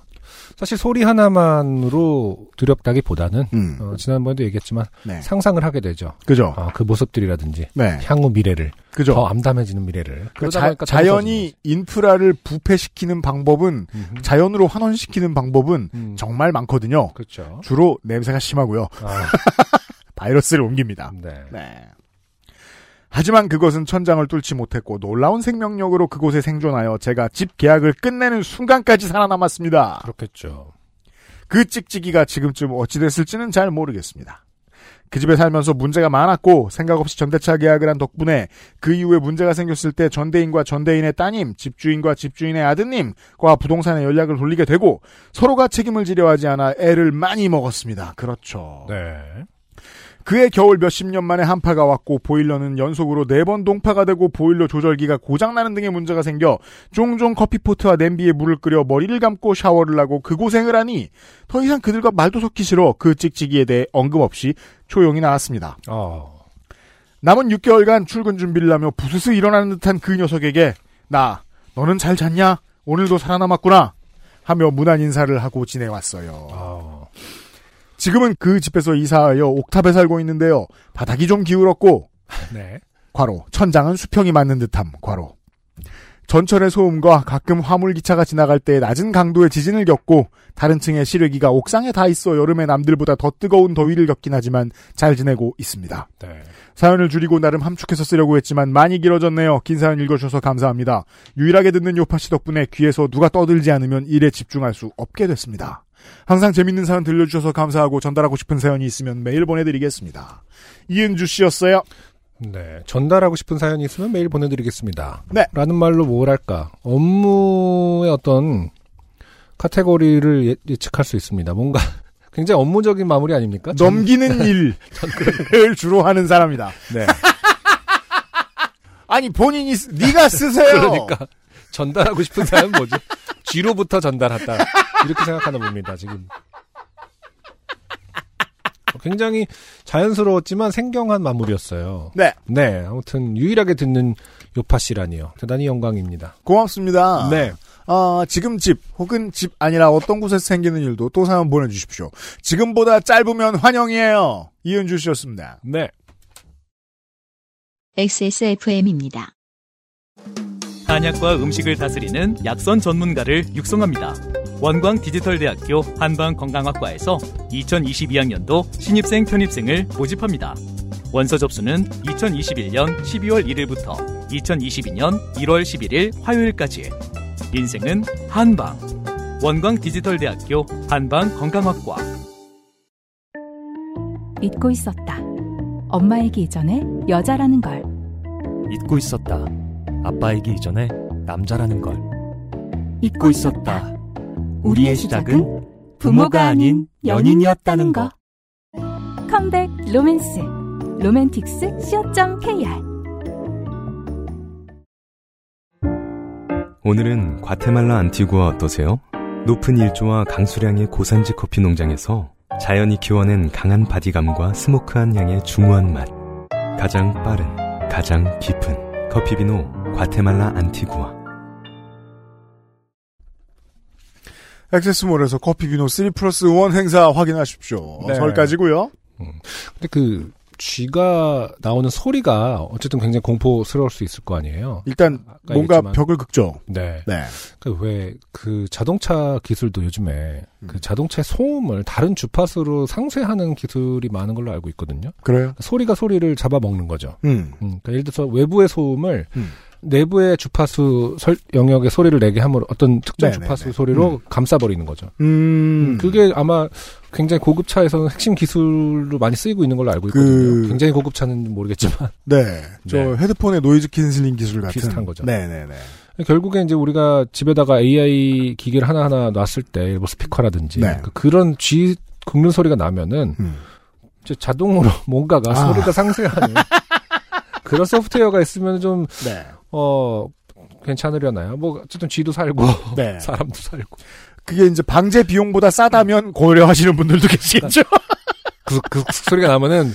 사실 소리 하나만으로 두렵다기보다는 음. 어, 지난번에도 얘기했지만 네. 상상을 하게 되죠. 그죠? 어, 그 모습들이라든지 네. 향후 미래를 그죠? 더 암담해지는 미래를. 그 자, 자연이 인프라를 부패시키는 방법은 거죠. 자연으로 환원시키는 방법은 음, 음, 정말 많거든요. 그렇죠. 주로 냄새가 심하고요. 아, 바이러스를 옮깁니다. 네. 네. 하지만 그것은 천장을 뚫지 못했고 놀라운 생명력으로 그곳에 생존하여 제가 집 계약을 끝내는 순간까지 살아남았습니다. 그렇겠죠. 그 찍찍이가 지금쯤 어찌 됐을지는 잘 모르겠습니다. 그 집에 살면서 문제가 많았고 생각 없이 전대차 계약을 한 덕분에 그 이후에 문제가 생겼을 때 전대인과 전대인의 따님, 집주인과 집주인의 아드님과 부동산에 연락을 돌리게 되고 서로가 책임을 지려 하지 않아 애를 많이 먹었습니다. 그렇죠. 네. 그해 겨울 몇십 년 만에 한파가 왔고 보일러는 연속으로 네 번 동파가 되고 보일러 조절기가 고장나는 등의 문제가 생겨 종종 커피포트와 냄비에 물을 끓여 머리를 감고 샤워를 하고 그 고생을 하니 더 이상 그들과 말도 섞기 싫어 그 찍찍이에 대해 언급 없이 조용히 나왔습니다. 어. 남은 6개월간 출근 준비를 하며 부스스 일어나는 듯한 그 녀석에게 나 너는 잘 잤냐? 오늘도 살아남았구나 하며 무난 인사를 하고 지내왔어요. 어. 지금은 그 집에서 이사하여 옥탑에 살고 있는데요. 바닥이 좀 기울었고 네. 괄호 천장은 수평이 맞는 듯함 괄호 전철의 소음과 가끔 화물기차가 지나갈 때 낮은 강도의 지진을 겪고 다른 층의 실외기가 옥상에 다 있어 여름에 남들보다 더 뜨거운 더위를 겪긴 하지만 잘 지내고 있습니다. 네. 사연을 줄이고 나름 함축해서 쓰려고 했지만 많이 길어졌네요. 긴 사연 읽어주셔서 감사합니다. 유일하게 듣는 요파씨 덕분에 귀에서 누가 떠들지 않으면 일에 집중할 수 없게 됐습니다. 항상 재밌는 사연 들려주셔서 감사하고 전달하고 싶은 사연이 있으면 메일 보내드리겠습니다. 이은주 씨였어요. 네. 전달하고 싶은 사연이 있으면 메일 보내드리겠습니다. 네. 라는 말로 뭘할까. 업무의 어떤 카테고리를 예, 예측할 수 있습니다. 뭔가 굉장히 업무적인 마무리 아닙니까? 전- 넘기는 일을 주로 하는 사람이다. 네. 아니 본인이 쓰- 네가 쓰세요. 그러니까 전달하고 싶은 사연 뭐죠? 쥐로부터 전달한다. 이렇게 생각하나 봅니다. 지금. 굉장히 자연스러웠지만 생경한 마무리였어요. 네, 네, 아무튼 유일하게 듣는 요파 씨라니요. 대단히 영광입니다. 고맙습니다. 네, 아, 지금 집 혹은 집 아니라 어떤 곳에서 생기는 일도 또 사연 보내주십시오. 지금보다 짧으면 환영이에요. 이은주 씨였습니다. 네. XSFM입니다. 한약과 음식을 다스리는 약선 전문가를 육성합니다. 원광 디지털대학교 한방건강학과에서 2022학년도 신입생 편입생을 모집합니다. 원서 접수는 2021년 12월 1일부터 2022년 1월 11일 화요일까지. 인생은 한방. 원광 디지털대학교 한방건강학과. 잊고 있었다. 엄마이기 이전에 여자라는 걸. 잊고 있었다. 아빠이기 이전에 남자라는 걸. 잊고 있었다. 우리의 시작은 부모가 아닌 연인이었다는 거. 컴백 로맨스. 로맨틱스 co.kr 오늘은 과테말라 안티구아 어떠세요? 높은 일조와 강수량의 고산지 커피 농장에서 자연이 키워낸 강한 body감과 smoky한 향의 중후한 맛. 가장 빠른, 가장 깊은 커피비노 과테말라 안티구아. 액세스몰에서 커피비노 3 플러스 1 행사 확인하십시오. 네. 설까지고요. 근데 그 쥐가 나오는 소리가 어쨌든 굉장히 공포스러울 수 있을 거 아니에요. 일단 뭔가 얘기했지만. 벽을 긁죠. 네. 네. 그 왜 그 자동차 기술도 요즘에 음. 그 자동차의 소음을 다른 주파수로 상쇄하는 기술이 많은 걸로 알고 있거든요. 그래요? 소리가 소리를 잡아먹는 거죠. 음. 음, 그러니까 예를 들어서 외부의 소음을 음. 내부의 주파수 설- 영역의 소리를 내게 함으로 어떤 특정 네네네. 주파수 소리로 감싸버리는 거죠. 음. 그게 아마 굉장히 고급 차에서는 핵심 기술로 많이 쓰이고 있는 걸로 알고 있거든요. 그- 굉장히 고급 차는 모르겠지만 네. 저 네. 헤드폰의 noise canceling 기술 같은 비슷한 거죠. 네 네 네. 결국에 이제 우리가 집에다가 AI 기기를 하나하나 놨을 때, 뭐 스피커라든지 네. 그- 그런 쥐 긁는 소리가 나면은 음. 이제 자동으로 뭔가가 아. 소리가 상쇄하는 그런 소프트웨어가 있으면 좀 네. 어, 괜찮으려나요? 뭐 어쨌든 쥐도 살고 네. 사람도 살고 그게 이제 방제 비용보다 싸다면 고려하시는 분들도 계시겠죠. 그, 그 소리가 나면은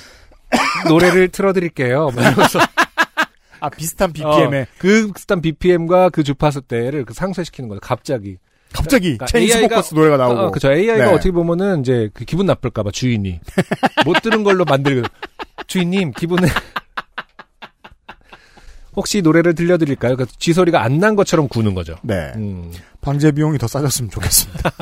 노래를 틀어드릴게요. 뭐아 비슷한 BPM에 어, 그 비슷한 BPM과 그 주파수 대를 그 상쇄시키는 거죠. 갑자기. 갑자기 그러니까 체인스모커스 노래가 나오고. 어, 그죠. AI가 네. 어떻게 보면은 이제 그 기분 나쁠까봐 주인이 못 들은 걸로 만들고 주인님 기분을 혹시 노래를 들려드릴까요? 그쥐 소리가 안 난 것처럼 구는 거죠. 네. 음. 방제 비용이 더 싸졌으면 좋겠습니다.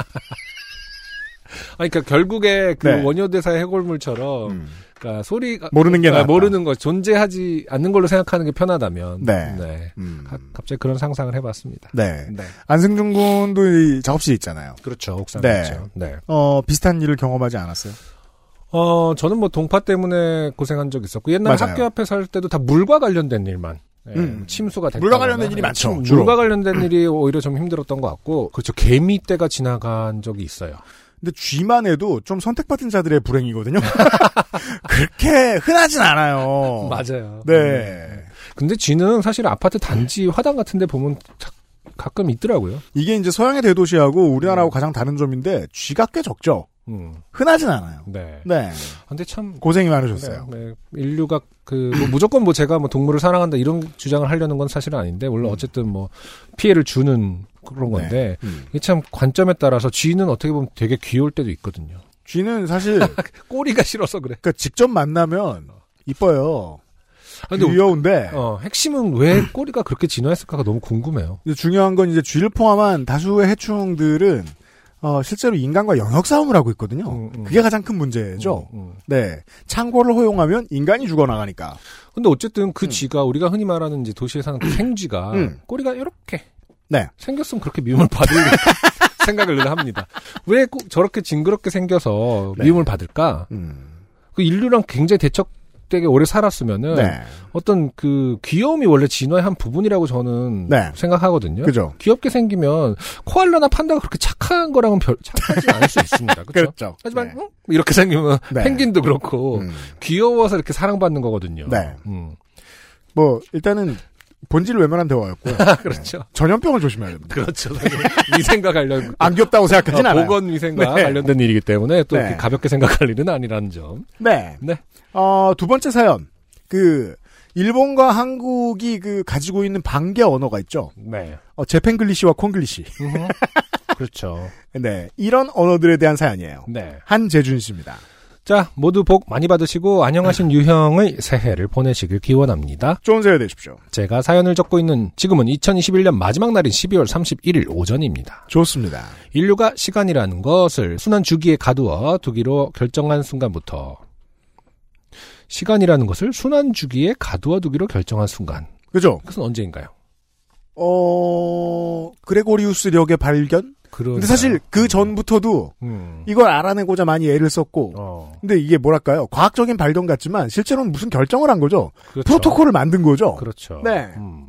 아니, 그러니까 결국에 그 네. 원효대사의 해골물처럼 음. 그러니까 소리가 모르는 게 아. 모르는 거 존재하지 않는 걸로 생각하는 게 편하다면 네. 음. 가- 갑자기 그런 상상을 해봤습니다. 네. 네. 안승준 군도 이 작업실에 있잖아요. 그렇죠. 옥상에 네. 있죠. 네. 어, 비슷한 일을 경험하지 않았어요? 어, 저는 뭐 동파 때문에 고생한 적 있었고 옛날 맞아요. 학교 앞에 살 때도 다 물과 관련된 일만. 예, 음. 침수가 됐다. 물과 관련된 일이 많죠, 침- 주로. 물과 관련된 일이 오히려 좀 힘들었던 것 같고, 그렇죠. 개미 떼가 지나간 적이 있어요. 근데 쥐만 해도 좀 선택받은 자들의 불행이거든요. 그렇게 흔하진 않아요. 맞아요. 네. 근데 쥐는 사실 아파트 단지 화단 같은데 보면 자- 가끔 있더라고요. 이게 이제 서양의 대도시하고 우리나라하고 가장 다른 점인데 쥐가 꽤 적죠. 음. 흔하진 않아요. 네. 네. 근데 참 고생이 많으셨어요. 네, 네. 인류가 그 뭐 무조건 뭐 제가 뭐 동물을 사랑한다 이런 주장을 하려는 건 사실은 아닌데 물론 어쨌든 뭐 피해를 주는 그런 건데 음. 이게 참 관점에 따라서 쥐는 어떻게 보면 되게 귀여울 때도 있거든요. 쥐는 사실 꼬리가 싫어서 그래. 그러니까 직접 만나면 이뻐요. 아, 근데 귀여운데 어, 핵심은 왜 꼬리가 그렇게 진화했을까가 너무 궁금해요. 중요한 건 이제 쥐를 포함한 다수의 해충들은 어, 실제로 인간과 영역 싸움을 하고 있거든요. 음, 음. 그게 가장 큰 문제죠. 음, 음. 네. 창고를 허용하면 인간이 죽어나가니까. 근데 어쨌든 그 쥐가 우리가 흔히 말하는 이제 도시에 사는 그 생쥐가 음. 꼬리가 이렇게 네. 생겼으면 그렇게 미움을 받을 생각을 늘 합니다. 왜 꼭 저렇게 징그럽게 생겨서 네. 미움을 받을까? 음. 그 인류랑 굉장히 대척 되게 오래 살았으면은 네. 어떤 그 귀여움이 원래 진화의 한 부분이라고 저는 네. 생각하거든요. 그죠. 귀엽게 생기면 코알라나 판다가 그렇게 착한 거랑은 별 착하지 않을 수 있습니다. 그렇죠? 그렇죠. 하지만 네. 응? 이렇게 생기면 네. 펭귄도 그렇고 음. 귀여워서 이렇게 사랑받는 거거든요. 네. 음. 뭐 일단은 본질을 외면한 대화였고요. 그렇죠. 전염병을 조심해야 됩니다. 그렇죠. 위생과 관련 안 귀엽다고 생각하진 어, 않아요. 보건 위생과 네. 관련된 일이기 때문에 또 네. 가볍게 생각할 일은 아니라는 점. 네. 네. 어, 두 번째 사연. 그 일본과 한국이 그 가지고 있는 반개 언어가 있죠. 네. 어, 제팽글리시와 콩글리시. 그렇죠. 네. 이런 언어들에 대한 사연이에요. 네. 한재준 씨입니다. 자, 모두 복 많이 받으시고 안녕하신 유형의 새해를 보내시길 기원합니다. 좋은 새해 되십시오. 제가 사연을 적고 있는 지금은 2021년 마지막 날인 12월 31일 오전입니다. 좋습니다. 인류가 시간이라는 것을 순환 주기에 가두어 두기로 결정한 순간부터 시간이라는 것을 순환 주기에 가두어 두기로 결정한 순간. 그죠? 그것은 언제인가요? 어, 그레고리우스력의 발견? 그런 근데 사실 그 전부터도 음. 이걸 알아내고자 많이 애를 썼고, 어. 근데 이게 뭐랄까요? 과학적인 발견 같지만 실제로는 무슨 결정을 한 거죠? 그렇죠. 프로토콜을 만든 거죠? 그렇죠. 네. 음.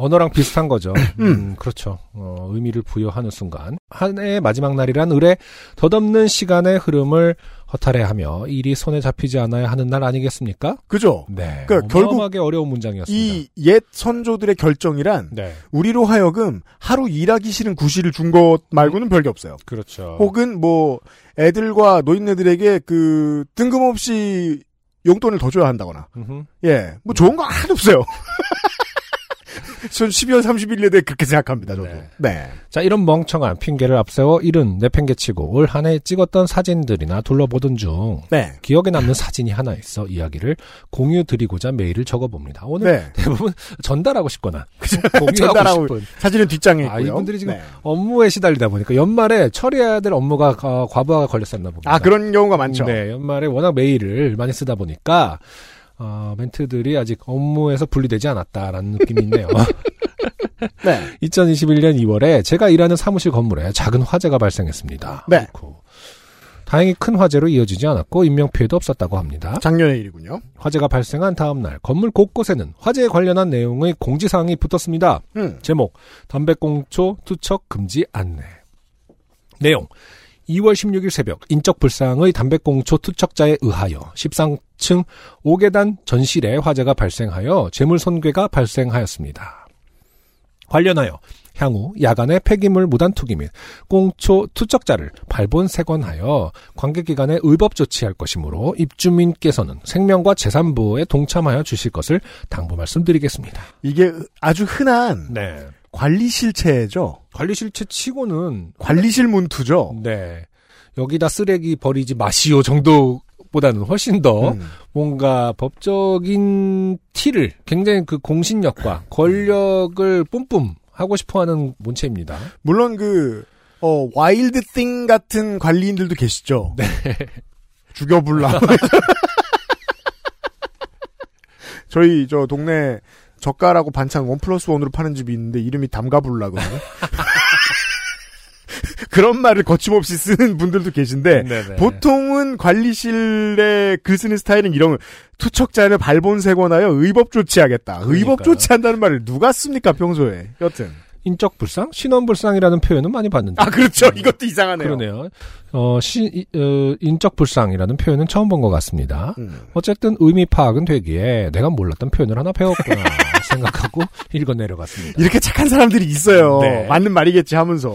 언어랑 비슷한 거죠. 음, 그렇죠. 어, 의미를 부여하는 순간. 한 해의 마지막 날이란 을에 덧없는 시간의 흐름을 허탈해하며 일이 손에 잡히지 않아야 하는 날 아니겠습니까? 그죠? 네. 그러니까 결국 어마어마하게 어려운 문장이었습니다. 이 옛 선조들의 결정이란 네. 우리로 하여금 하루 일하기 싫은 구실을 준 것 말고는 별게 없어요. 그렇죠. 혹은 뭐 애들과 노인네들에게 그 뜬금없이 용돈을 더 줘야 한다거나. 음흠. 예. 뭐 좋은 건 하나도 없어요. 전 12월 31일에 대해 그렇게 생각합니다, 저도. 네. 네. 자, 이런 멍청한 핑계를 앞세워 일은 내팽개치고 올 한 해 찍었던 사진들이나 둘러보던 중 네. 기억에 남는 사진이 하나 있어 이야기를 공유 드리고자 메일을 적어봅니다. 오늘 네. 대부분 전달하고 싶거나 공유하고 전달하고 싶은 사진은 뒷장에 있고요. 아, 이분들이 지금 네. 업무에 시달리다 보니까 연말에 처리해야 될 업무가 어, 과부하가 걸렸었나 봅니다. 아, 그런 경우가 많죠. 네, 연말에 워낙 메일을 많이 쓰다 보니까 어, 멘트들이 아직 업무에서 분리되지 않았다라는 느낌이 있네요. 네. 2021년 2월에 제가 일하는 사무실 건물에 작은 화재가 발생했습니다. 네. 아이고. 다행히 큰 화재로 이어지지 않았고 인명피해도 없었다고 합니다. 작년의 일이군요. 화재가 발생한 다음 날 건물 곳곳에는 화재에 관련한 내용의 공지사항이 붙었습니다. 음. 제목 담배꽁초 투척 금지 안내 내용 2월 16일 새벽 인적 불상의 담배꽁초 투척자에 의하여 13층 5계단 전실에 화재가 발생하여 재물 손괴가 발생하였습니다. 관련하여 향후 야간에 폐기물 무단 투기 및 꽁초 투척자를 발본색원하여 관계기관에 의법 조치할 것이므로 입주민께서는 생명과 재산 보호에 동참하여 주실 것을 당부 말씀드리겠습니다. 이게 아주 흔한 네. 관리 실체죠. 관리 실체 치고는 관리실 문투죠. 네. 여기다 쓰레기 버리지 마시오 정도 보다는 훨씬 더 음. 뭔가 법적인 티를 굉장히 그 공신력과 권력을 뿜뿜 하고 싶어 하는 문체입니다. 물론 그, 어, wild thing 같은 관리인들도 계시죠. 네. 죽여불라. 저희 저 동네 젓갈하고 반찬 one plus one으로 파는 집이 있는데 이름이 담가불라거든요. 그런 말을 거침없이 쓰는 분들도 계신데 네네. 보통은 관리실에 글 쓰는 스타일은 이런 투척자를 발본색원하여 의법 조치하겠다. 의법 그러니까요. 조치한다는 말을 누가 씁니까 평소에? 여튼 인적 불상, 신원 불상이라는 표현은 많이 봤는데. 아 그렇죠. 이것도 이상하네요. 그러네요. 어, 시, 이- 어, 인적 불상이라는 표현은 처음 본 것 같습니다. 음. 어쨌든 의미 파악은 되기에 내가 몰랐던 표현을 하나 배웠구나 생각하고 읽어 내려갔습니다. 이렇게 착한 사람들이 있어요. 네. 맞는 말이겠지 하면서.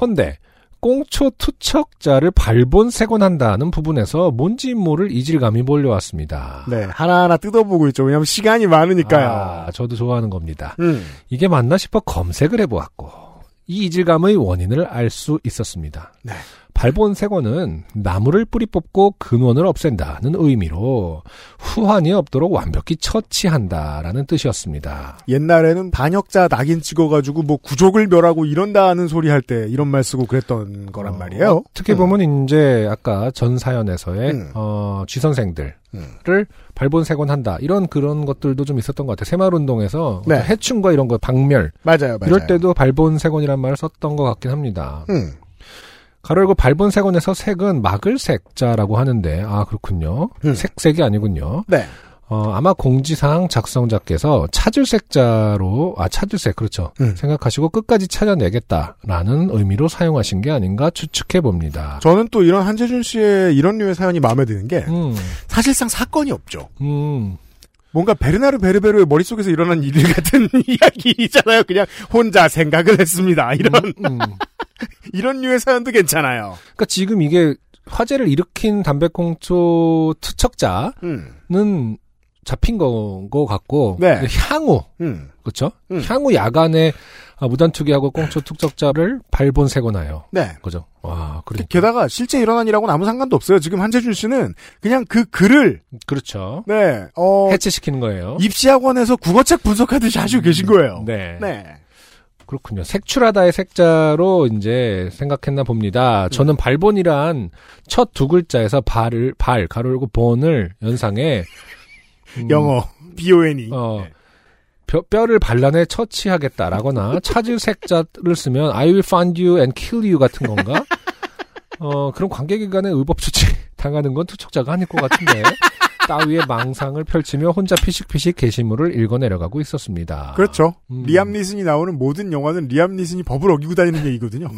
헌데 꽁초 투척자를 발본색원한다는 부분에서 뭔지 모를 이질감이 몰려왔습니다. 네, 하나하나 뜯어보고 있죠. 왜냐면 시간이 많으니까요. 아, 저도 좋아하는 겁니다. 음. 이게 맞나 싶어 검색을 해보았고 이 이질감의 원인을 알 수 있었습니다. 네. 발본색원은 나무를 뿌리 뽑고 근원을 없앤다는 의미로 후환이 없도록 완벽히 처치한다라는 뜻이었습니다. 옛날에는 반역자 낙인 찍어가지고 뭐 구족을 멸하고 이런다는 소리 할 때 이런 말 쓰고 그랬던 거란 어, 말이에요. 어떻게 보면 이제 아까 전 사연에서의 음. 어, 쥐선생들을 음. 발본색원한다 이런 그런 것들도 좀 있었던 것 같아요. 새마을운동에서 네. 해충과 이런 거 박멸 맞아요, 맞아요. 이럴 때도 발본색원이란 말을 썼던 것 같긴 합니다. 음. 가로 열고 발본색원에서 색은 막을 색자라고 하는데 아 그렇군요. 음. 색색이 아니군요. 네. 어, 아마 공지사항 작성자께서 찾을 색자로 아 찾을 색 그렇죠. 음. 생각하시고 끝까지 찾아내겠다라는 의미로 사용하신 게 아닌가 추측해 봅니다. 저는 또 이런 한재준 씨의 이런 류의 사연이 마음에 드는 게 음, 사실상 사건이 없죠. 음, 뭔가 베르나르 베르베르의 머릿속에서 일어난 일 같은 이야기잖아요. 그냥 혼자 생각을 했습니다. 이런 음. 이런 류의 사연도 괜찮아요. 그러니까 지금 이게 화제를 일으킨 담배꽁초 투척자는 음. 잡힌 거, 거 같고 네. 향후 음. 그렇죠? 음. 향후 야간에 아, 무단 투기하고 꽁초 투척자를 발본세곤하여 네. 그죠? 와, 그러니까 게다가 실제 일어난 일하고는 아무 상관도 없어요. 지금 한재준 씨는 그냥 그 글을 그렇죠. 네, 어, 해체시키는 거예요. 입시학원에서 국어책 분석하듯이 하시고 계신 거예요. 네. 네. 그렇군요. 색출하다의 색자로 이제 생각했나 봅니다. 저는 발본이란 첫 두 글자에서 발을 발 가로 열고 본을 연상해 음, 영어 B-O-N-E. 어, 뼈, 뼈를 반란에 처치하겠다라거나 찾을 색자를 쓰면 I will find you and kill you 같은 건가? 어, 그런 관계기관의 의법 조치 당하는 건 투척자가 아닐 것 같은데 따위의 망상을 펼치며 혼자 피식피식 게시물을 읽어 내려가고 있었습니다. 그렇죠. 음. 리암 니슨이 나오는 모든 영화는 리암 니슨이 법을 어기고 다니는 얘기거든요.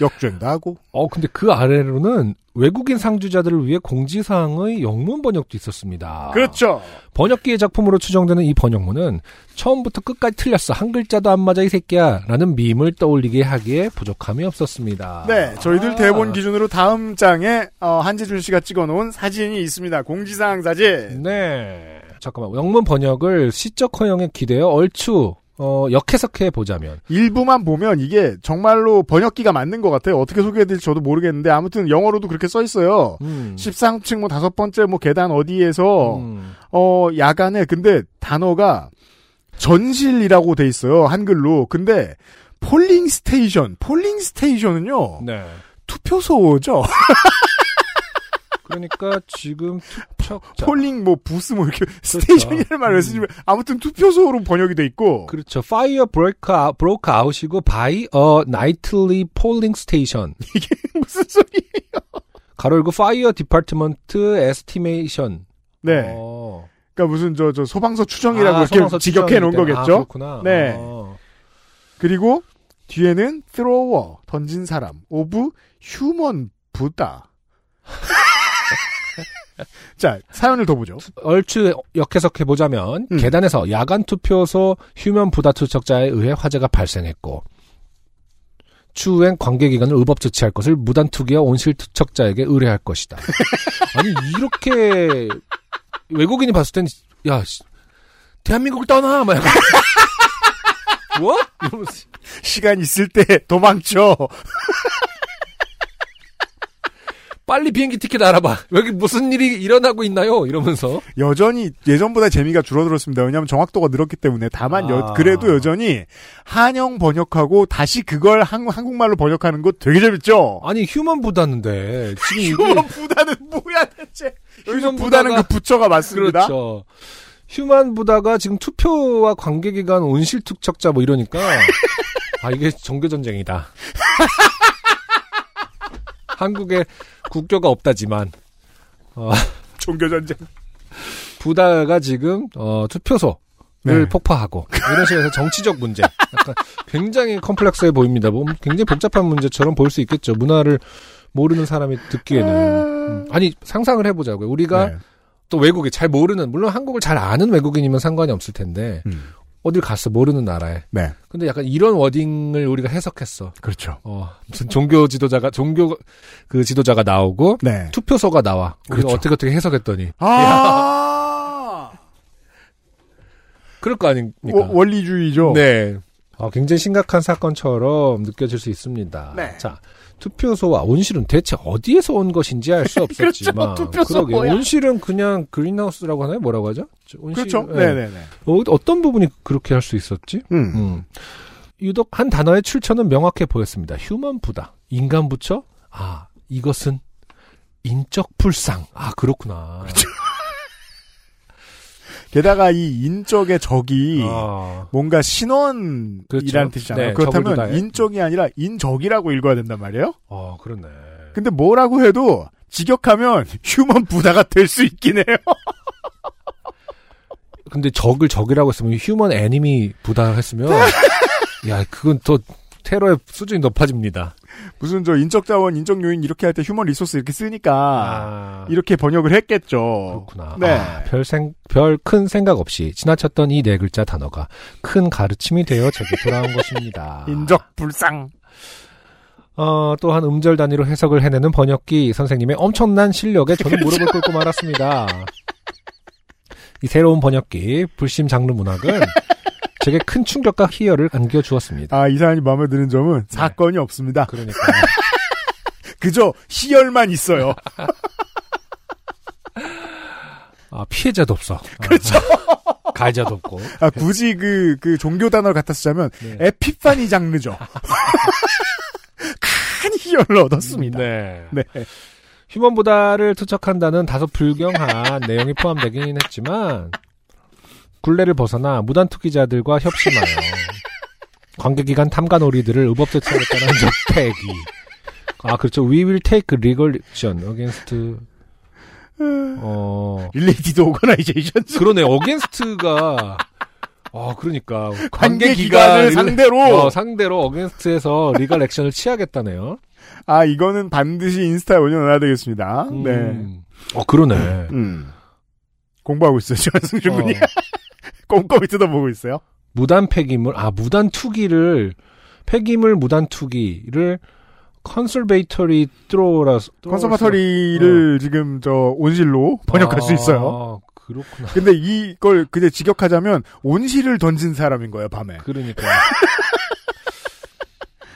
역주행도 하고. 어, 근데 그 아래로는 외국인 상주자들을 위해 공지사항의 영문 번역도 있었습니다. 그렇죠. 번역기의 작품으로 추정되는 이 번역문은 처음부터 끝까지 틀렸어. 한 글자도 안 맞아, 이 새끼야. 라는 밈을 떠올리게 하기에 부족함이 없었습니다. 네, 저희들 아. 대본 기준으로 다음 장에 어, 한재준 씨가 찍어 놓은 사진이 있습니다. 공지사항 사진. 네. 잠깐만. 영문 번역을 시적 허용에 기대어 얼추, 어, 역해석해 보자면. 일부만 보면 이게 정말로 번역기가 맞는 것 같아요. 어떻게 소개해드릴지 저도 모르겠는데 아무튼 영어로도 그렇게 써 있어요. 음. 13층 뭐 다섯 번째 뭐 계단 어디에서 음. 어 야간에 근데 단어가 전실이라고 돼 있어요 한글로. 근데 polling station, polling station은요 네. 투표소죠. 그러니까 지금 투척자. polling 뭐 booth 뭐 이렇게 station이라는 말을 쓰지만 아무튼 투표소로 번역이 돼 있고 그렇죠. Fire broke out, broke out이고 by a nightly polling station. 무슨 소리예요? 가로 열고 Fire Department Estimation. 네. 어. 그러니까 무슨 저 저 소방서 추정이라고 아, 이렇게 소방서 직역해 놓은 때문에. 거겠죠. 아, 그렇구나. 네. 어. 그리고 뒤에는 thrower 던진 사람 of human Buddha. 자, 사연을 더 보죠. 얼추 역해석해 보자면 음. 계단에서 야간 투표소 human Buddha 투척자에 의해 화재가 발생했고 추후엔 관계 기관을 의법 조치할 것을 무단 투기와 온실 투척자에게 의뢰할 것이다. 아니 이렇게 외국인이 봤을 땐 야, 씨, 대한민국을 떠나 막 뭐? 시간 있을 때 도망쳐. 빨리 비행기 티켓 알아봐. 여기 무슨 일이 일어나고 있나요? 이러면서 여전히 예전보다 재미가 줄어들었습니다. 왜냐하면 정확도가 늘었기 때문에 다만 여- 아. 그래도 여전히 한영 번역하고 다시 그걸 한, 한국말로 번역하는 거 되게 재밌죠. 아니 human Buddha는데 지금 human Buddha는 뭐야 대체? human Buddha는 Buddha가- 그 부처가 맞습니다. 그렇죠. human Buddha가 지금 투표와 관계기관 온실 투척자 뭐 이러니까 아 이게 종교 전쟁이다. 한국에 국교가 없다지만 어, 종교 전쟁. Buddha가 지금 어, 투표소를 네. 폭파하고 이런 식으로 해서 정치적 문제 약간 굉장히 컴플렉스해 보입니다. 뭐 굉장히 복잡한 문제처럼 보일 수 있겠죠. 문화를 모르는 사람이 듣기에는 음. 아니 상상을 해보자고요. 우리가 네. 또 외국에 잘 모르는 물론 한국을 잘 아는 외국인이면 상관이 없을 텐데 음. 어딜 갔어 모르는 나라에 네. 근데 약간 이런 워딩을 우리가 해석했어 그렇죠. 어 무슨 종교 지도자가 종교 그 지도자가 나오고 네. 투표소가 나와 그렇죠. 어떻게 어떻게 해석했더니 아. 그럴 거 아닙니까 워- 원리주의죠. 네 어, 굉장히 심각한 사건처럼 느껴질 수 있습니다 네. 자 투표소와 온실은 대체 어디에서 온 것인지 알 수 없었지만 그렇죠. 그러게? 온실은 그냥 그린하우스라고 하나요 뭐라고 하죠 저- 온실, 그렇죠. 네. 네네네. 어, 어떤 부분이 그렇게 할 수 있었지? 음. 음. 유독 한 단어의 출처는 명확해 보였습니다. 휴먼 부다. 인간 부처? 아, 이것은 인적 불상. 아, 그렇구나. 그렇죠. 게다가 이 인적의 적이 아, 뭔가 신원이라는 그렇죠. 뜻이잖아요. 네, 그렇다면. 인적이 아니라 인적이라고 읽어야 된단 말이에요. 어, 그렇네. 근데 뭐라고 해도 직역하면 휴먼 부다가 될 수 있긴 해요. 근데 적을 적이라고 했으면 휴먼 애니미 부다 했으면 야, 그건 또 테러의 수준이 높아집니다. 무슨 저 인적 자원, 인적 요인 이렇게 할 때 human resource 이렇게 쓰니까 아, 이렇게 번역을 했겠죠. 그렇구나. 네. 아, 별 생, 별 큰 생각 없이 지나쳤던 이 네 글자 단어가 큰 가르침이 되어 제게 돌아온 것입니다. 인적 불상. 어, 또한 음절 단위로 해석을 해내는 번역기 선생님의 엄청난 실력에 저는 무릎을 꿇고 말았습니다. 이 새로운 번역기, 불심 장르 문학은 제게 큰 충격과 희열을 안겨주었습니다. 아, 이 사연이 마음에 드는 점은 사건이 없습니다. 그러니까. 그저 희열만 있어요. 아, 피해자도 없어. 그렇죠. 가해자도 없고. 아, 굳이 그, 그 종교 단어를 갖다 쓰자면 네. 에피파니 장르죠. 큰 희열을 얻었습니다. 네. 네. Human Buddha를 투척한다는 다소 불경한 내용이 포함되긴 했지만 굴레를 벗어나 무단 투기자들과 협심하여 관계기관 탐관오리들을 의법조치하겠다는 저 패기. 아 그렇죠. We will take legal action against. 어 related organization 그러네. against가 아 그러니까 관계기관을 관계기관을- 상대로 어, 상대로 against에서 legal action을 취하겠다네요. 아 이거는 반드시 인스타에 올려놔야 되겠습니다. 네. 음. 어 그러네. 음. 공부하고 있어요, 지한승준 어. 군이. 꼼꼼히 뜯어보고 있어요. 무단 폐기물, 아, 무단 투기를, 폐기물 무단 투기를 컨설베이터리 트로라, 컨서바터리를 지금 저 온실로 번역할 수 있어요. 아, 그렇구나. 근데 이걸 그냥 직역하자면 온실을 던진 사람인 거예요, 밤에. 그러니까.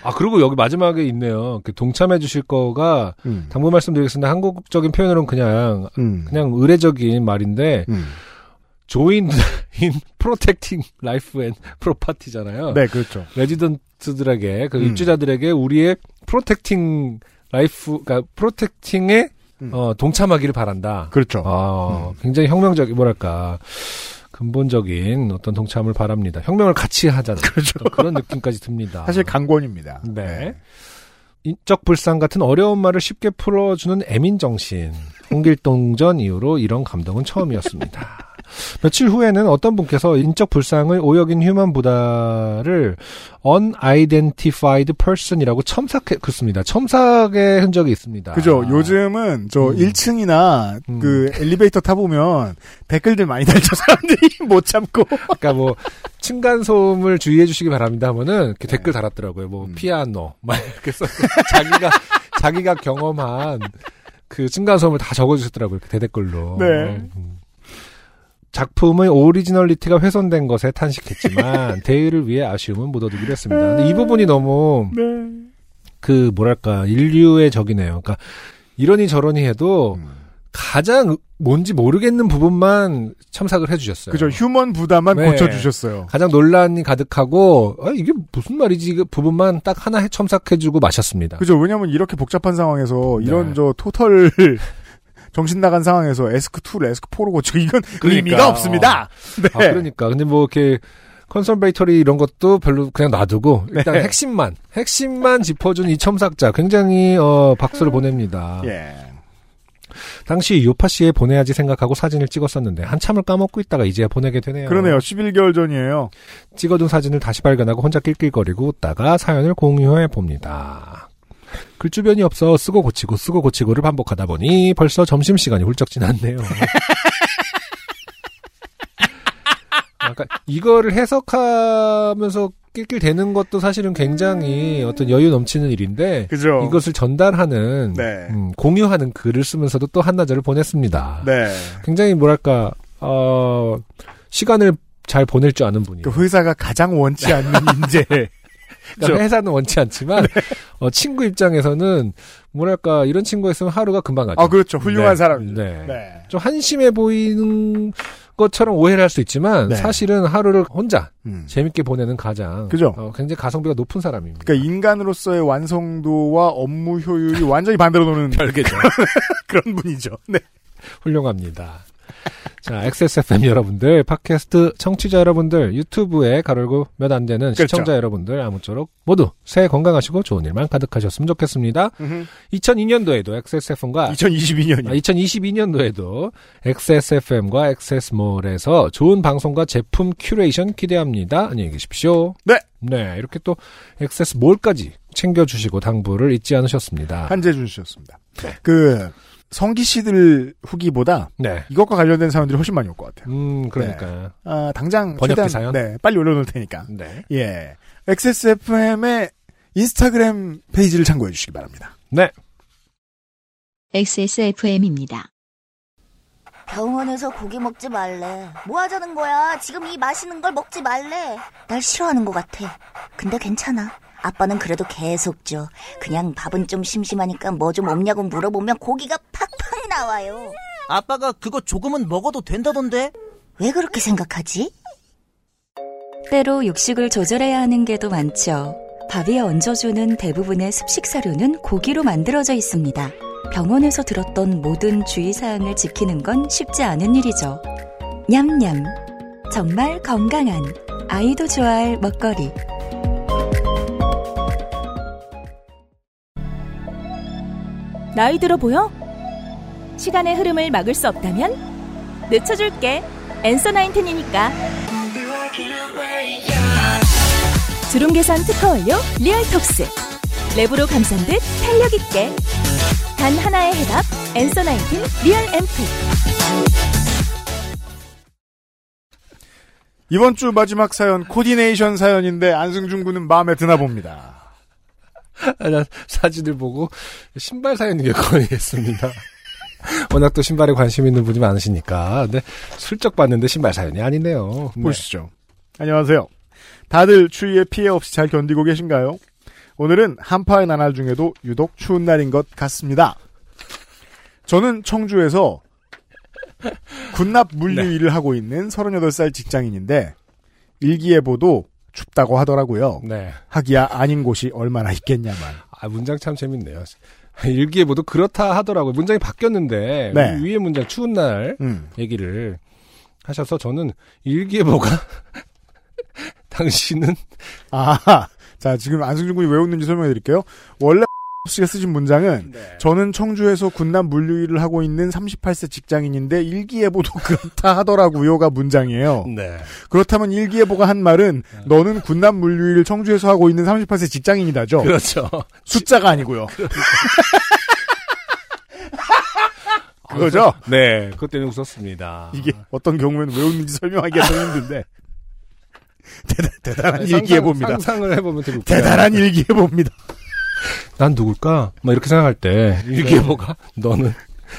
아, 그리고 여기 마지막에 있네요. 그 동참해 주실 거가, 음. 당부 말씀드리겠습니다. 한국적인 표현으로는 그냥, 음. 그냥 의례적인 말인데, 음. Join in protecting life and property잖아요. 네, 그렇죠. resident들에게 그 음. 입주자들에게 우리의 protecting life 그러니까 protecting에 음. 어, 동참하기를 바란다. 그렇죠. 아, 굉장히 혁명적 뭐랄까 근본적인 어떤 동참을 바랍니다. 혁명을 같이 하자는 그렇죠. 그런 느낌까지 듭니다. 사실 강권입니다. 네. 인적 불상 같은 어려운 말을 쉽게 풀어주는 애민 정신. 홍길동전 이후로 이런 감동은 처음이었습니다. 며칠 후에는 어떤 분께서 인적 불상의 오역인 휴먼 부다를 unidentified person이라고 첨삭해 그렇습니다. 첨삭의 흔적이 있습니다. 그죠. 요즘은 저 음. 1층이나 음. 그 엘리베이터 타보면 댓글들 많이 달죠. 사람들이 못 참고. 그러니까 뭐 층간 소음을 주의해 주시기 바랍니다 하면은 이렇게 댓글 달았더라고요. 뭐 음. 피아노 막 이렇게 써 자기가 자기가 경험한 그 층간 소음을 다 적어 주셨더라고요. 이렇게 대댓글로. 네. 음. 작품의 originality가 훼손된 것에 탄식했지만 대의를 위해 아쉬움은 묻어두기로 했습니다. 근데 이 부분이 너무 네. 그 뭐랄까 인류의 적이네요. 그러니까 이러니 저러니 해도 음. 가장 뭔지 모르겠는 부분만 첨삭을 해주셨어요. 그죠. Human Buddha만 네. 고쳐주셨어요. 가장 논란이 가득하고 아, 이게 무슨 말이지 그 부분만 딱 하나 해 첨삭해주고 마셨습니다. 그죠. 왜냐면 이렇게 복잡한 상황에서 이런 네. 저 토털 정신 나간 상황에서 에스크 2를 에스크 4로 고치고 이건 그러니까. 의미가 없습니다. 네. 아, 그러니까 근데 뭐 이렇게 컨설 베이터리 이런 것도 별로 그냥 놔두고 일단 네. 핵심만 핵심만 짚어준 이 첨삭자 굉장히 어, 박수를 보냅니다. 예. 당시 요파 씨에 보내야지 생각하고 사진을 찍었었는데 한참을 까먹고 있다가 이제야 보내게 되네요. 그러네요. 11개월 전이에요. 찍어둔 사진을 다시 발견하고 혼자 낄낄거리고 웃다가 사연을 공유해 봅니다. 글 주변이 없어 쓰고 고치고 쓰고 고치고를 반복하다 보니 벌써 점심시간이 훌쩍 지났네요. 아까 이거를 해석하면서 낄낄대는 것도 사실은 굉장히 어떤 여유 넘치는 일인데 그죠. 이것을 전달하는 네. 음, 공유하는 글을 쓰면서도 또 한나절을 보냈습니다. 네. 굉장히 뭐랄까 어 시간을 잘 보낼 줄 아는 분이에요. 그 회사가 가장 원치 않는 인재. 그러니까 회사는 원치 않지만 네. 어, 친구 입장에서는 뭐랄까 이런 친구가 있으면 하루가 금방 가죠. 아, 그렇죠. 훌륭한 네. 사람이죠. 네. 네. 좀 한심해 보이는 것처럼 오해를 할 수 있지만 네. 사실은 하루를 혼자 음. 재밌게 보내는 가장 그죠. 어, 굉장히 가성비가 높은 사람입니다. 그러니까 인간으로서의 완성도와 업무 효율이 완전히 반대로 노는 별개죠. 그런 분이죠. 네. 훌륭합니다. 자, XSFM 여러분들, 팟캐스트 청취자 여러분들, 유튜브에 가르고 몇 안 되는 그렇죠. 시청자 여러분들, 아무쪼록 모두 새해 건강하시고 좋은 일만 가득하셨으면 좋겠습니다. 2002년도에도 XSFM과 2022년이요. 아, 2022년도에도 XSFM과 XS몰에서 좋은 방송과 제품 큐레이션 기대합니다. 안녕히 계십시오. 네. 네, 이렇게 또 XS몰까지 챙겨주시고 당부를 잊지 않으셨습니다. 한재준 씨였습니다. 그 성기 씨들 후기보다 네. 이것과 관련된 사연들이 훨씬 많이 올 것 같아요. 음, 그러니까요. 아, 당장 번역기 최대한, 사연? 네, 빨리 올려놓을 테니까. 네. 예. XSFM의 인스타그램 페이지를 참고해 주시기 바랍니다. 네. XSFM입니다. 병원에서 고기 먹지 말래. 뭐 하자는 거야? 지금 이 맛있는 걸 먹지 말래. 날 싫어하는 것 같아. 근데 괜찮아. 아빠는 그래도 계속 줘. 그냥 밥은 좀 심심하니까 뭐 좀 없냐고 물어보면 고기가 팍팍 나와요. 아빠가 그거 조금은 먹어도 된다던데? 왜 그렇게 생각하지? 때로 육식을 조절해야 하는 게도 많죠. 밥 위에 얹어주는 대부분의 습식 사료는 고기로 만들어져 있습니다. 병원에서 들었던 모든 주의사항을 지키는 건 쉽지 않은 일이죠. 냠냠. 정말 건강한 아이도 좋아할 먹거리. 나이 들어 보여? 시간의 흐름을 막을 수 없다면 늦춰줄게. 엔서 나인텐이니까. 주름 개선 특허 완료 리얼톡스. 랩으로 감싼 듯 탄력 있게. 단 하나의 해답 엔서 나인텐 리얼 앰플. 이번 주 마지막 사연 코디네이션 사연인데 안승준 군은 마음에 드나 봅니다. 아, 나 사진을 보고 신발 사연이 거의했습니다. 워낙 또 신발에 관심 있는 분이 많으시니까. 근데 슬쩍 봤는데 신발 사연이 아니네요. 네. 보시죠. 안녕하세요. 다들 추위에 피해 없이 잘 견디고 계신가요? 오늘은 한파의 나날 중에도 유독 추운 날인 것 같습니다. 저는 청주에서 군납 물류 네. 일을 하고 있는 38살 직장인인데 일기예보도 춥다고 하더라고요. 네. 하기야 아닌 곳이 얼마나 있겠냐만. 아, 문장 참 재밌네요. 일기예보도 그렇다 하더라고요. 문장이 바뀌었는데 네. 위에 문장 추운 날 음. 얘기를 하셔서 저는 일기예보가 당신은 아, 자 지금 안승준 군이 왜 웃는지 설명해 드릴게요. 원래 씨가 쓰신 문장은 네. 저는 청주에서 군남 물류일을 하고 있는 38세 직장인인데 일기예보도 그렇다 하더라고요가 문장이에요. 네. 그렇다면 일기예보가 한 말은 너는 군남 물류일 청주에서 하고 있는 38세 직장인이다죠. 그렇죠. 숫자가 아니고요. 그거죠? 네. 때문에 웃었습니다. 이게 어떤 경우에는 왜 웃는지 설명하기가 좀 힘든데 대단, 대단한 일기예보입니다. 상상을 해보면 되게. 대단한 일기예보입니다. 난 누굴까? 막 이렇게 생각할 때 일기예보가 너는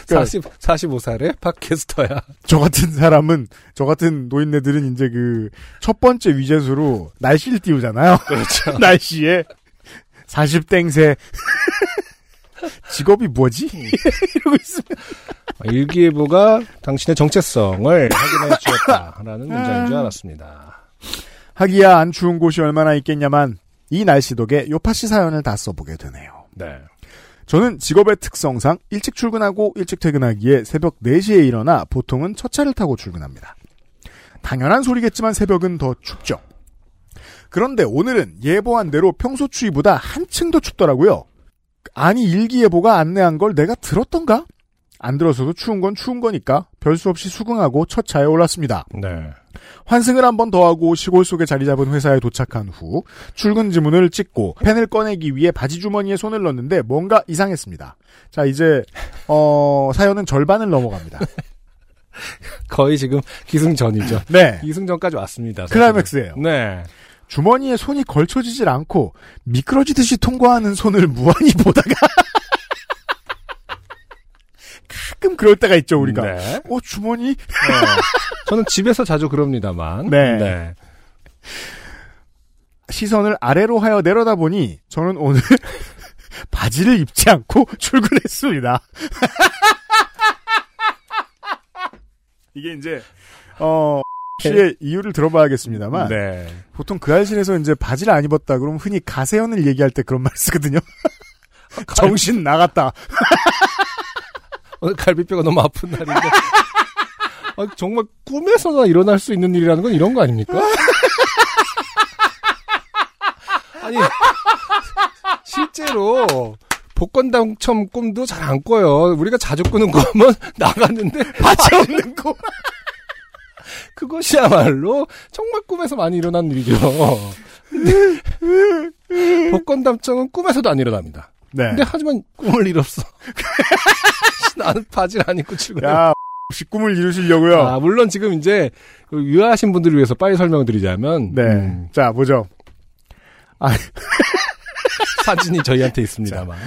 40, 45살의 팟캐스터야. 저 같은 사람은 저 같은 노인네들은 이제 그 첫 번째 위젯으로 날씨를 띄우잖아요. 그렇죠. 날씨에 40땡세 직업이 뭐지? 이러고 있으면 일기예보가 당신의 정체성을 확인해 주었다라는 문장인 줄 알았습니다. 하기야 안 추운 곳이 얼마나 있겠냐만 이 날씨 덕에 요파시 사연을 다 써보게 되네요. 네. 저는 직업의 특성상 일찍 출근하고 일찍 퇴근하기에 새벽 4시에 일어나 보통은 첫 차를 타고 출근합니다. 당연한 소리겠지만 새벽은 더 춥죠. 그런데 오늘은 예보한 대로 평소 추위보다 한층 더 춥더라고요. 아니 일기예보가 안내한 걸 내가 들었던가? 안 들어서도 추운 건 추운 거니까 별 수 없이 수긍하고 첫 차에 올랐습니다. 네. 환승을 한 번 더 하고 시골 속에 자리 잡은 회사에 도착한 후 출근 지문을 찍고 펜을 꺼내기 위해 바지 주머니에 손을 넣는데 뭔가 이상했습니다. 자 이제 어 사연은 절반을 넘어갑니다. 거의 지금 기승전이죠. 네. 기승전까지 왔습니다. 사실은. 클라이맥스예요. 네. 주머니에 손이 걸쳐지질 않고 미끄러지듯이 통과하는 손을 무한히 보다가 가끔 그럴 때가 있죠 우리가. 네. 어 주머니 어, 저는 집에서 자주 그럽니다만. 네. 시선을 아래로 하여 내려다 보니 저는 오늘 바지를 입지 않고 출근했습니다. 이게 이제 어 씨의 이유를 들어봐야겠습니다만 네. 보통 그 알실에서 이제 바지를 안 입었다 그러면 흔히 가세연을 얘기할 때 그런 말 쓰거든요. 정신 나갔다. 오늘 갈비뼈가 너무 아픈 날인데. 아, 정말 꿈에서나 일어날 수 있는 일이라는 건 이런 거 아닙니까? 아니, 실제로 복권 당첨 꿈도 잘 안 꿔요. 우리가 자주 꾸는 꿈은 나갔는데 바지 없는 꿈. 그것이야말로 정말 꿈에서 많이 일어난 일이죠. 근데 복권 당첨은 꿈에서도 안 일어납니다. 네. 근데 하지만 꿈을 이뤘어. 나는 바지를 안 입고 출근해. 야, 혹시 꿈을 이루시려고요? 아, 물론 지금 이제 유아하신 분들을 위해서 빨리 설명드리자면 네. 음, 자, 보죠. 아, 사진이 저희한테 있습니다만.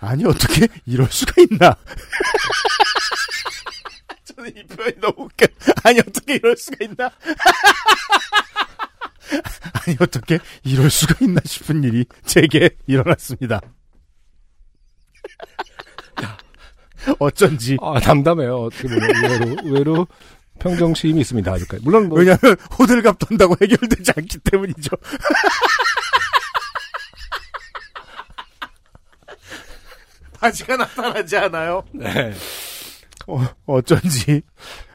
아니 어떻게 이럴 수가 있나? 저는 이 표현이 너무 웃겨. 아니 어떻게 이럴 수가 있나? 아니 어떻게 이럴 수가 있나 싶은 일이 제게 일어났습니다. 어쩐지. 아, 담담해요. 어떻게 보면 의외로, 의외로 평정심이 있습니다. 아직까지. 물론 뭐 왜냐하면 호들갑 떤다고 해결되지 않기 때문이죠. 바지가 나타나지 않아요. 네. 어, 어쩐지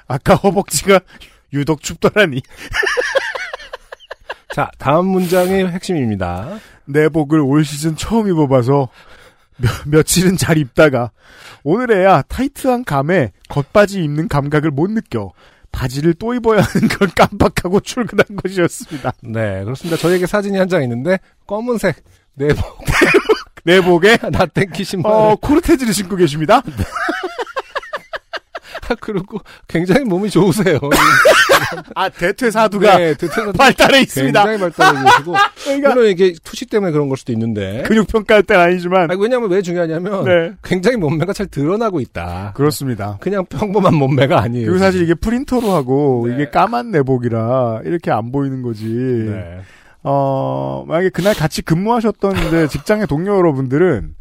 아까 허벅지가 유독 춥더라니. 자, 다음 문장의 핵심입니다. 내복을 올 시즌 처음 입어봐서 며, 며칠은 잘 입다가 오늘에야 타이트한 감에 겉바지 입는 감각을 못 느껴 바지를 또 입어야 하는 걸 깜빡하고 출근한 것이었습니다. 네, 그렇습니다. 저에게 사진이 한 장 있는데 검은색 내복 내복에 나땡키 신발. 어, 코르테즈를 신고 계십니다. 그리고 굉장히 몸이 좋으세요. 아 대퇴사두가 네, 대퇴사두 발달해 있습니다. 굉장히 발달해 계시고 그러니까 물론 이게 투시 때문에 그런 걸 수도 있는데 근육 평가할 땐 아니지만 아니, 왜냐하면 왜 중요하냐면 네. 굉장히 몸매가 잘 드러나고 있다. 그렇습니다. 그냥 평범한 몸매가 아니에요. 그리고 사실 이게 프린터로 하고 네. 이게 까만 내복이라 이렇게 안 보이는 거지. 네. 어, 만약에 그날 같이 근무하셨던 이제 직장의 동료 여러분들은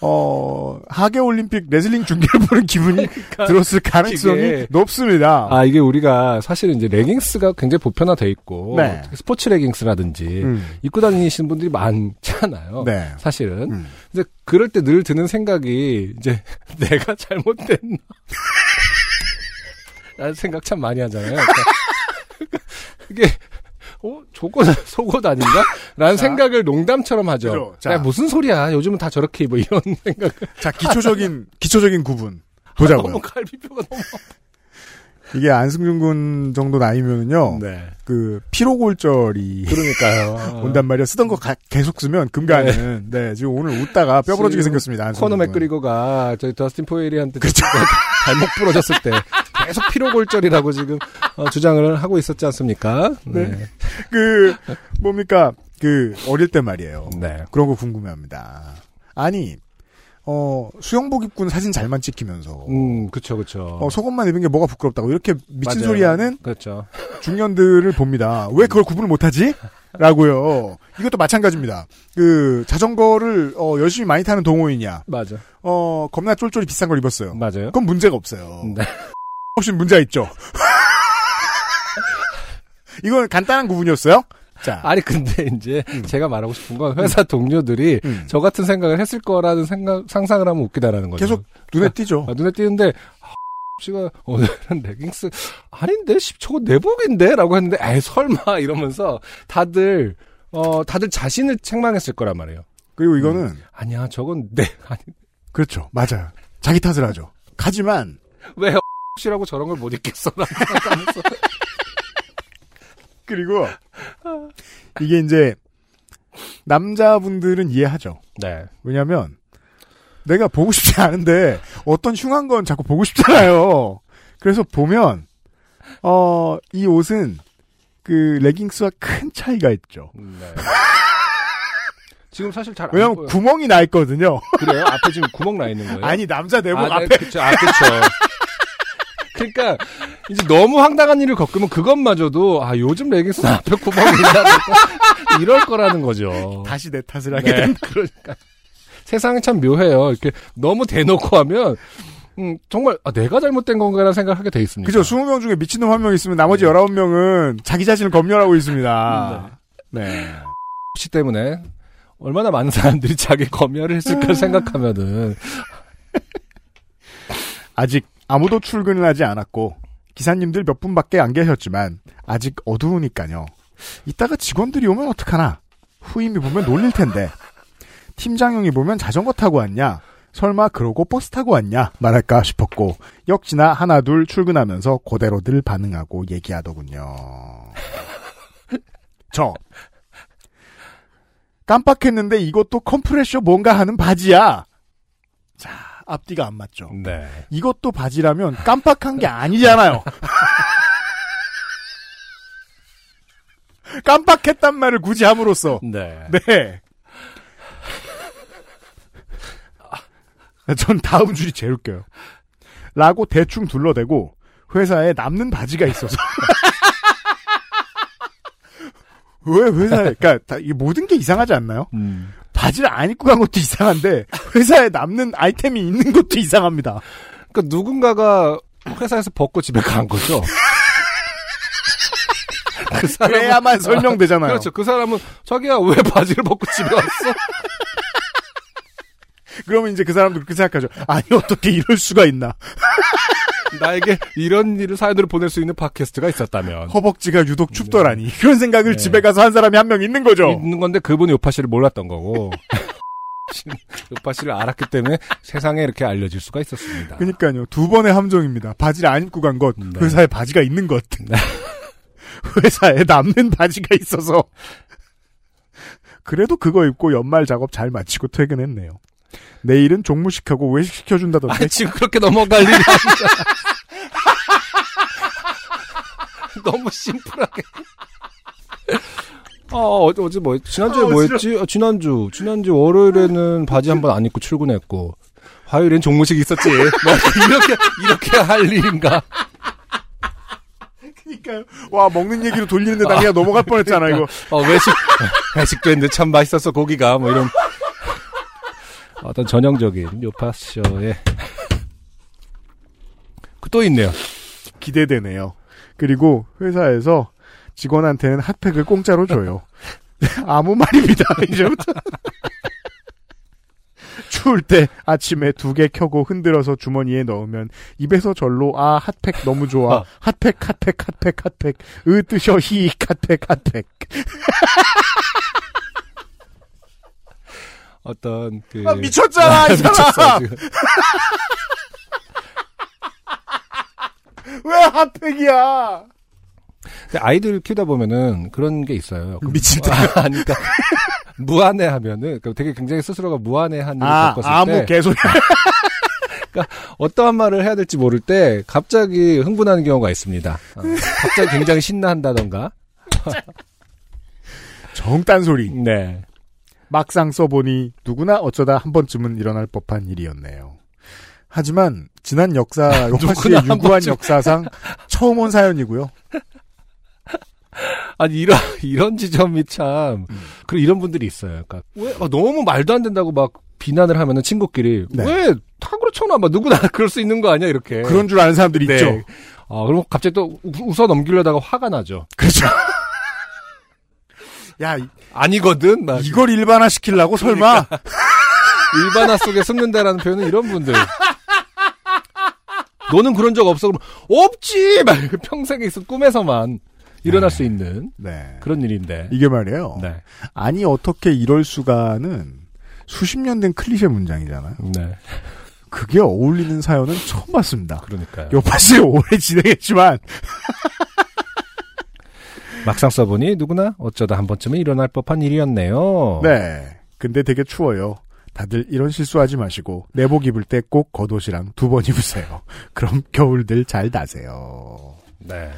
어, 하계 올림픽 레슬링 중계를 보는 기분이 들었을 가능성이 이게- 높습니다. 아 이게 우리가 사실은 이제 레깅스가 굉장히 보편화돼 있고 네. 스포츠 레깅스라든지 음. 입고 다니시는 분들이 많잖아요. 네. 사실은. 음. 근데 그럴 때 늘 드는 생각이 이제 내가 잘못됐나? 라는 생각 참 많이 하잖아요. 그러니까 이게 어 속옷, 속옷 아닌가? 라는 생각을 농담처럼 하죠. 그죠. 자. 야, 무슨 소리야. 요즘은 다 저렇게 입어. 이런 생각. 자, 기초적인, 기초적인 구분. 보자고요. 너무 갈비뼈가 너무. 이게 안승준 군 정도 나이면은요. 네. 그 피로골절이 그러니까요. 온단 말이야. 쓰던 거 가- 계속 쓰면 금가는. 네. 지금 오늘 웃다가 뼈 부러지게 생겼습니다. 안승준 코너. 맥그리거가 저희 더스틴 포에리한테 발목 부러졌을 때 계속 피로골절이라고 지금 어, 주장을 하고 있었지 않습니까? 네. 그 뭡니까? 그 어릴 때 말이에요. 네. 그런 거 궁금해합니다. 아니 어 수영복 입고는 사진 잘만 찍히면서 음, 그쵸, 그쵸. 어, 속옷만 입은 게 뭐가 부끄럽다고 이렇게 미친 맞아요. 소리 하는 그렇죠. 중년들을 봅니다. 왜 그걸 구분을 못하지? 라고요. 이것도 마찬가지입니다. 그 자전거를 어, 열심히 많이 타는 동호인이야. 맞아. 어 겁나 쫄쫄이 비싼 걸 입었어요. 맞아요. 그건 문제가 없어요. 네. 혹시 문제가 있죠? 이건 간단한 구분이었어요. 자, 아니 근데 이제 음. 제가 말하고 싶은 건 회사 동료들이 저 같은 생각을 했을 거라는 생각 상상을 하면 웃기다라는 거죠. 계속 눈에 띄죠. 아, 눈에 띄는데 씨가 오늘은 레깅스 아닌데 씨, 저거 내복인데라고 했는데 에이 설마 이러면서 다들 어 다들 자신을 책망했을 거란 말이에요. 그리고 이거는 아니야 저건 내 아니 그렇죠. 맞아요. 자기 탓을 하죠. 하지만 왜 씨라고 저런 걸못 입겠어라고 생각하면서 그리고 이게 이제 남자분들은 이해하죠. 네. 왜냐하면 내가 보고 싶지 않은데 어떤 흉한 건 자꾸 보고 싶잖아요. 그래서 보면 어 이 옷은 그 레깅스와 큰 차이가 있죠. 네. 지금 사실 잘안 왜냐면. 구멍이 나 있거든요. 그래요? 앞에 지금 구멍 나 있는 거예요? 아니 남자 내복 아, 네, 앞에 그쵸, 아, 그쵸. 그러니까 이제 너무 황당한 일을 겪으면 그것마저도 아 요즘 레깅스 앞에 구멍이 있나 이럴 거라는 거죠. 다시 내 탓을 하게 네, 된다. 그러니까 세상이 참 묘해요. 이렇게 너무 대놓고 하면 음, 정말 아, 내가 잘못된 건가라는 생각을 하게 돼 있습니다. 그죠? 20명 중에 미친놈 한 명 있으면 나머지 19명은 자기 자신을 검열하고 있습니다. 네. 혹시 때문에 얼마나 많은 사람들이 자기 검열을 했을까 생각하면은 아직 아무도 출근을 하지 않았고 기사님들 몇 분밖에 안 계셨지만 아직 어두우니까요. 이따가 직원들이 오면 어떡하나. 후임이 보면 놀릴 텐데. 팀장형이 보면 자전거 타고 왔냐. 설마 그러고 버스 타고 왔냐 말할까 싶었고 역시나 하나 둘 출근하면서 그대로들 반응하고 얘기하더군요. 저 깜빡했는데 이것도 컴프레셔 뭔가 하는 바지야. 자 앞뒤가 안 맞죠. 네. 이것도 바지라면 깜빡한 게 아니잖아요. 깜빡했단 말을 굳이 함으로써. 네. 네. 전 다음 줄이 제일 웃겨요. 라고 대충 둘러대고 회사에 남는 바지가 있어서. 왜 회사에, 그니까, 이 모든 게 이상하지 않나요? 음. 바지를 안 입고 간 것도 이상한데, 회사에 남는 아이템이 있는 것도 이상합니다. 그러니까 누군가가 회사에서 벗고 집에 간 거죠. 그 사람은- 그래야만 설명되잖아요. 그렇죠. 그 사람은 자기야 왜 바지를 벗고 집에 왔어? 그러면 이제 그 사람도 그렇게 생각하죠. 아니, 어떻게 이럴 수가 있나. 나에게 이런 일을 사연으로 보낼 수 있는 팟캐스트가 있었다면 허벅지가 유독 춥더라니. 그런 생각을 네. 집에 가서 한 사람이 한 명 있는 거죠. 있는 건데 그분이 요파 씨를 몰랐던 거고 요파 씨를 알았기 때문에 세상에 이렇게 알려질 수가 있었습니다. 그러니까요. 두 번의 함정입니다. 바지를 안 입고 간 것, 네. 회사에 바지가 있는 것. 회사에 남는 바지가 있어서. 그래도 그거 입고 연말 작업 잘 마치고 퇴근했네요. 내일은 종무식하고 외식 시켜준다던데. 아니 지금 그렇게 넘어갈 일이. 너무 심플하게. 어, 어제, 어제 뭐, 했- 지난주에 아, 뭐. 했지? 어, 지난주. 지난주 월요일에는 바지 한 번 안 입고 출근했고, 화요일엔 종무식 있었지. 뭐, 이렇게, 이렇게 할 일인가. 그러니까요. 와, 먹는 얘기로 돌리는데 나 그냥 넘어갈 뻔 했잖아, 이거. 어, 외식, 외식도 했는데 참 맛있었어, 고기가. 뭐 이런. 어떤 전형적인 요파쇼의. 그 또 있네요. 기대되네요. 그리고 회사에서 직원한테는 핫팩을 공짜로 줘요. 아무 말입니다, 이제부터. 추울 때 아침에 두 개 켜고 흔들어서 주머니에 넣으면 입에서 절로 아 핫팩 너무 좋아 핫팩 핫팩 핫팩 핫팩 으 뜨셔 히 핫팩 핫팩 어떤 그 아, 미쳤잖아, 이 사람! 왜 핫팩이야? 근데 아이들 키우다 보면은 그런 게 있어요. 그 미칠 때. 아, 그러니까 무안해 하면은 그러니까 되게 굉장히 스스로가 무안해한 일을 아, 겪었을 아무 때 개소리. 그러니까 어떠한 말을 해야 될지 모를 때 갑자기 흥분하는 경우가 있습니다. 어, 갑자기 굉장히 신나한다던가. 정딴 소리. 네. 막상 써보니 누구나 어쩌다 한 번쯤은 일어날 법한 일이었네요. 하지만 지난 역사 요파 씨의 유구한. 역사상 처음 온 사연이고요. 아니 이런 이런 지점이 참 그리고 이런 분들이 있어요. 그러니까 왜 아, 너무 말도 안 된다고 막 비난을 하면은 친구끼리 네. 왜다 그렇잖아. 막 누구나 그럴 수 있는 거 아니야 이렇게. 그런 줄 아는 사람들이 네. 있죠. 아 그럼 갑자기 또 우- 웃어 넘기려다가 화가 나죠. 그렇죠. 야 이- 아니거든. 막 이걸 일반화 시키려고 설마? 일반화 속에 숨는다라는 표현은 이런 분들. 너는 그런 적 없어? 그럼 없지. 막 평생에 있어 꿈에서만 일어날 수 있는 네. 그런 일인데. 이게 말이에요. 네. 아니 어떻게 이럴 수가는 수십 년 된 클리셰 문장이잖아요. 네. 그게 어울리는 사연은 처음 봤습니다. 그러니까요. 요파 씨 오래 진행했지만 막상 써보니 누구나 어쩌다 한 번쯤은 일어날 법한 일이었네요. 네. 근데 되게 추워요. 다들 이런 실수하지 마시고 내복 입을 때 꼭 겉옷이랑 두 번 입으세요. 그럼 겨울들 잘 나세요. 네.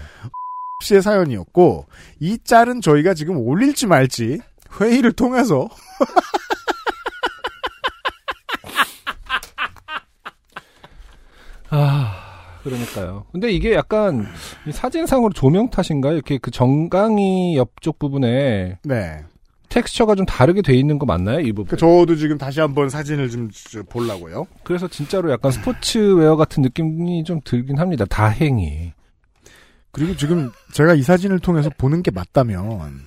씨의 사연이었고 이 짤은 저희가 지금 올릴지 말지 회의를 통해서 아, 그러니까요. 근데 이게 약간 이 사진상으로 조명 탓인가요? 이렇게 그 정강이 옆쪽 부분에 네. 텍스처가 좀 다르게 돼 있는 거 맞나요? 이 부분. 그 저도 지금 다시 한번 사진을 좀 저- 보려고요. 그래서 진짜로 약간 스포츠웨어 같은 느낌이 좀 들긴 합니다. 다행히. 그리고 지금 제가 이 사진을 통해서 보는 게 맞다면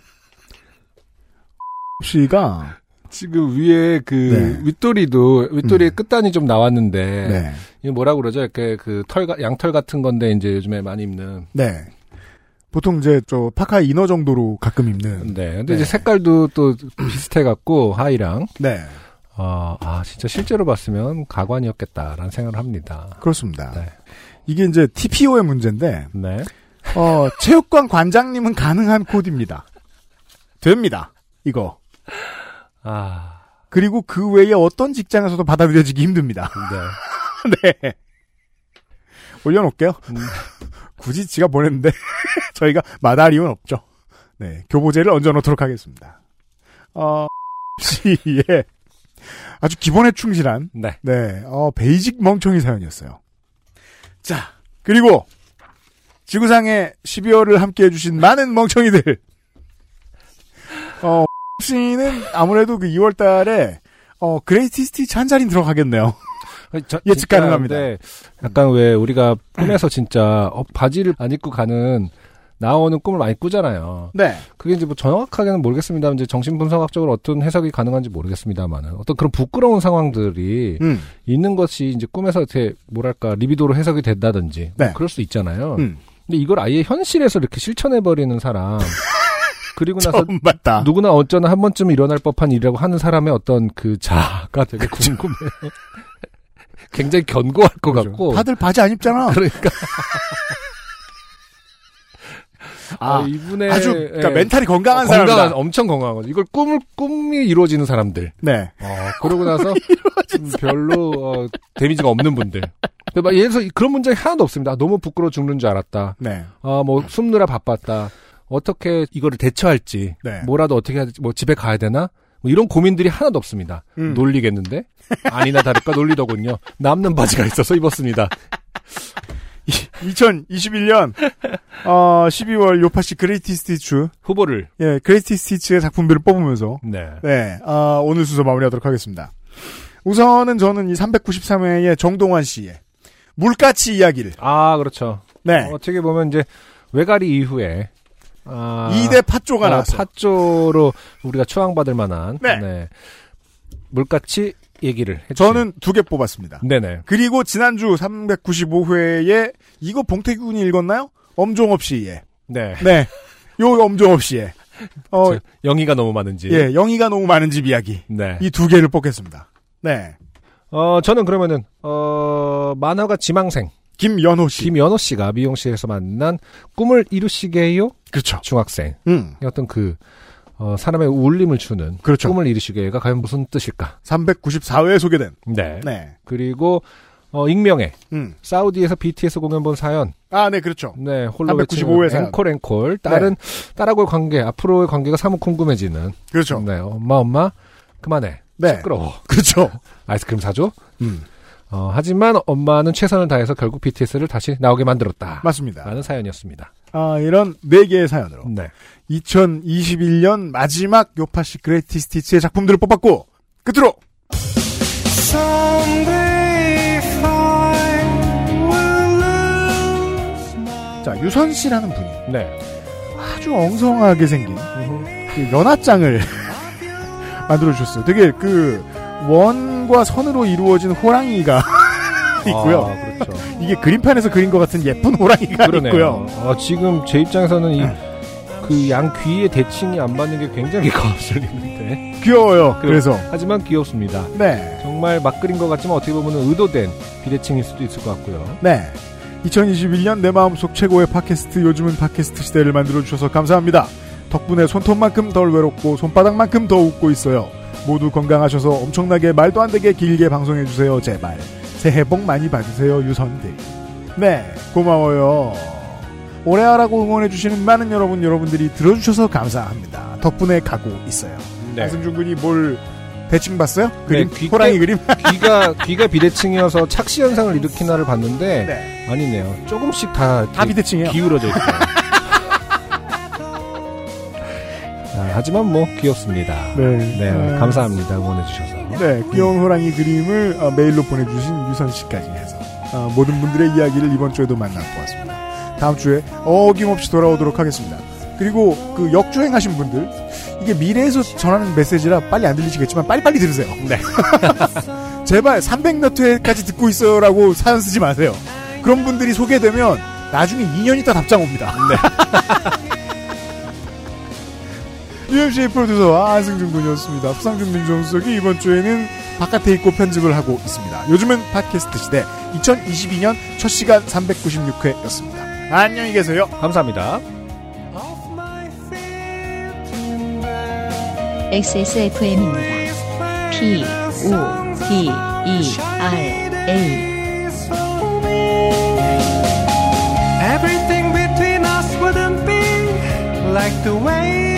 씨가 지금 위에 그 네. 윗도리도 윗도리의 끝단이 좀 나왔는데 네. 이게 뭐라 그러죠? 이렇게 그털 양털 같은 건데 이제 요즘에 많이 입는. 네. 보통 이제 저 파카 이너 정도로 가끔 입는 네. 근데 이제 색깔도 또 비슷해 갖고 하이랑 네. 아, 아 진짜 실제로 봤으면 가관이었겠다라는 생각을 합니다. 그렇습니다. 네. 이게 이제 TPO의 문제인데 네. 어, 체육관 관장님은 가능한 코드입니다. 됩니다. 이거. 아. 그리고 그 외에 어떤 직장에서도 받아들여지기 힘듭니다. 네. 네. 올려놓을게요. 음. 굳이 지가 보냈는데 저희가 마다할 이유는 없죠. 네. 교보제를 얹어놓도록 하겠습니다. 어, 씨의 아주 기본에 충실한 네. 네, 어, 베이직 멍청이 사연이었어요. 자, 그리고 지구상의 12월을 함께 해 주신 많은 멍청이들. 어, 씨는 아무래도 그 2월 달에 어, Greatest Hits 한 자리 들어가겠네요. 저- 예측 가능합니다. 약간 왜 우리가 꿈에서 진짜 어, 바지를 안 입고 가는 나오는 꿈을 많이 꾸잖아요. 네. 그게 이제 뭐 정확하게는 모르겠습니다. 이제 정신분석학적으로 어떤 해석이 가능한지 모르겠습니다만은 어떤 그런 부끄러운 상황들이 음. 있는 것이 이제 꿈에서 이렇게 뭐랄까 리비도로 해석이 된다든지 뭐 네. 그럴 수 있잖아요. 음. 근데 이걸 아예 현실에서 이렇게 실천해 버리는 사람 그리고 나서 봤다. 누구나 어쩌나 한 번쯤 일어날 법한 일이라고 하는 사람의 어떤 그 자아가 되게 궁금해요. 굉장히 견고할 것 같고. 다들 바지 안 입잖아. 그러니까. 아, 어, 이분의 아주 그러니까 예. 멘탈이 건강한 어, 사람이다. 건강한 엄청 건강한 거죠. 이걸 꿈을 꿈이 이루어지는 사람들. 네. 어, 그러고 나서 음, 별로 어, damage가 없는 분들. 근데 막 예를 들어서 그런 문장이 하나도 없습니다. 아, 너무 부끄러워 죽는 줄 알았다. 네. 아, 뭐 숨느라 바빴다. 어떻게 이거를 대처할지, 네. 뭐라도 어떻게 해야 될지, 뭐 집에 가야 되나? 뭐 이런 고민들이 하나도 없습니다. 음. 놀리겠는데? 아니나 다를까 놀리더군요. 남는 바지가 있어서 입었습니다. 2021년 어 12월 요파시 Greatest Hits 후보를 예 Greatest Hits의 작품들을 뽑으면서 네. 네 아, 오늘 순서 마무리하도록 하겠습니다. 우선은 저는 이 393회의 정동환 씨의 물가치 이야기를 아, 그렇죠. 네 어떻게 보면 이제 외가리 이후에 아, 2대 팥조가 아, 나왔어요. 팥조로 우리가 추앙받을 만한 네. 물가치 얘기를 해주세요. 저는 두 개 뽑았습니다. 네네. 그리고 지난주 395회에 이거 봉태규 군이 읽었나요? 엄종업 씨의. 네. 네. 요 엄종업 씨의. 어, 저, 영희가 너무 많은지. 예, 영희가 너무 많은 집 이야기. 네. 이 두 개를 뽑겠습니다. 네. 어, 저는 그러면은, 어, 만화가 지망생. 김연호 씨. 김연호 씨가 미용실에서 만난 꿈을 이루시게요? 그렇죠. 중학생. 음. 어떤 그, 어, 사람의 울림을 주는. 그렇죠. 꿈을 이루시게가 과연 무슨 뜻일까? 394회에 소개된. 네. 네. 그리고, 어, 익명의. 음. 사우디에서 BTS 공연 본 사연. 아, 네, 그렇죠. 네, 홀로 395회 외치는 사연. 앵콜 앵콜. 딸은, 딸하고의 관계, 앞으로의 관계가 사뭇 궁금해지는. 그렇죠. 네, 엄마, 엄마, 그만해. 네. 시끄러워. 그렇죠. 아이스크림 사줘? 음. 어, 하지만 엄마는 최선을 다해서 결국 BTS를 다시 나오게 만들었다. 맞습니다. 라는 사연이었습니다. 아, 이런 네 개의 사연으로. 네. 2021년 마지막 요파시 그레이티 스티치의 작품들을 뽑았고, 끝으로! 자, 유선 씨라는 분이 네. 아주 엉성하게 생긴 그 연합장을 만들어주셨어요. 되게 그 원과 선으로 이루어진 호랑이가 있고요. 아, 그렇죠. 이게 그림판에서 그린 것 같은 예쁜 호랑이가 그러네요. 있고요. 어, 지금 제 입장에서는 이, 그양 귀에 대칭이 안 맞는 게 굉장히 거슬리는데. 귀여워요. 그 래서. 하지만 귀엽습니다. 네. 정말 막 그린 것 같지만 어떻게 보면 의도된 비대칭일 수도 있을 것 같고요. 네. 2021년 내 마음속 최고의 팟캐스트 요즘은 팟캐스트 시대를 만들어 주셔서 감사합니다. 덕분에 손톱만큼 덜 외롭고 손바닥만큼 더 웃고 있어요. 모두 건강하셔서 엄청나게 말도 안 되게 길게 방송해주세요. 제발. 새해 복 많이 받으세요. 유선들. 네. 고마워요. 올해 하라고 응원해주시는 많은 여러분, 여러분들이 들어주셔서 감사합니다. 덕분에 가고 있어요. 네. 안승준 군이 뭘 대칭 봤어요? 그림? 네, 귀- 호랑이 그림? 귀가, 귀가 비대칭이어서 착시 현상을 일으키나를 봤는데. 네. 아니네요. 조금씩 다. 다 비대칭이에요. 기울어져 있어요. 하지만 뭐 귀엽습니다. 네. 네, 아. 감사합니다. 응원해주셔서. 네, 귀여운 호랑이 그림을 어, 메일로 보내주신 유선 씨까지 해서 어, 모든 분들의 이야기를 이번 주에도 만나보았습니다. 다음 주에 어김없이 돌아오도록 하겠습니다. 그리고 그 역주행하신 분들 이게 미래에서 전하는 메시지라 빨리 안 들리시겠지만 빨리빨리 들으세요. 네. 제발 300몇 회까지 듣고 있어요라고 사연 쓰지 마세요. 그런 분들이 소개되면 나중에 2년 있다 답장 옵니다. UMC의 프로듀서 안승준 군이었습니다. 후상준 민정수석이 이번 주에는 바깥에 있고 편집을 하고 있습니다. 요즘은 팟캐스트 시대 2022년 첫 시간 396회였습니다. 안녕히 계세요. 감사합니다. XSFM입니다. P, O, D, E, R, A. Everything between us wouldn't be like the way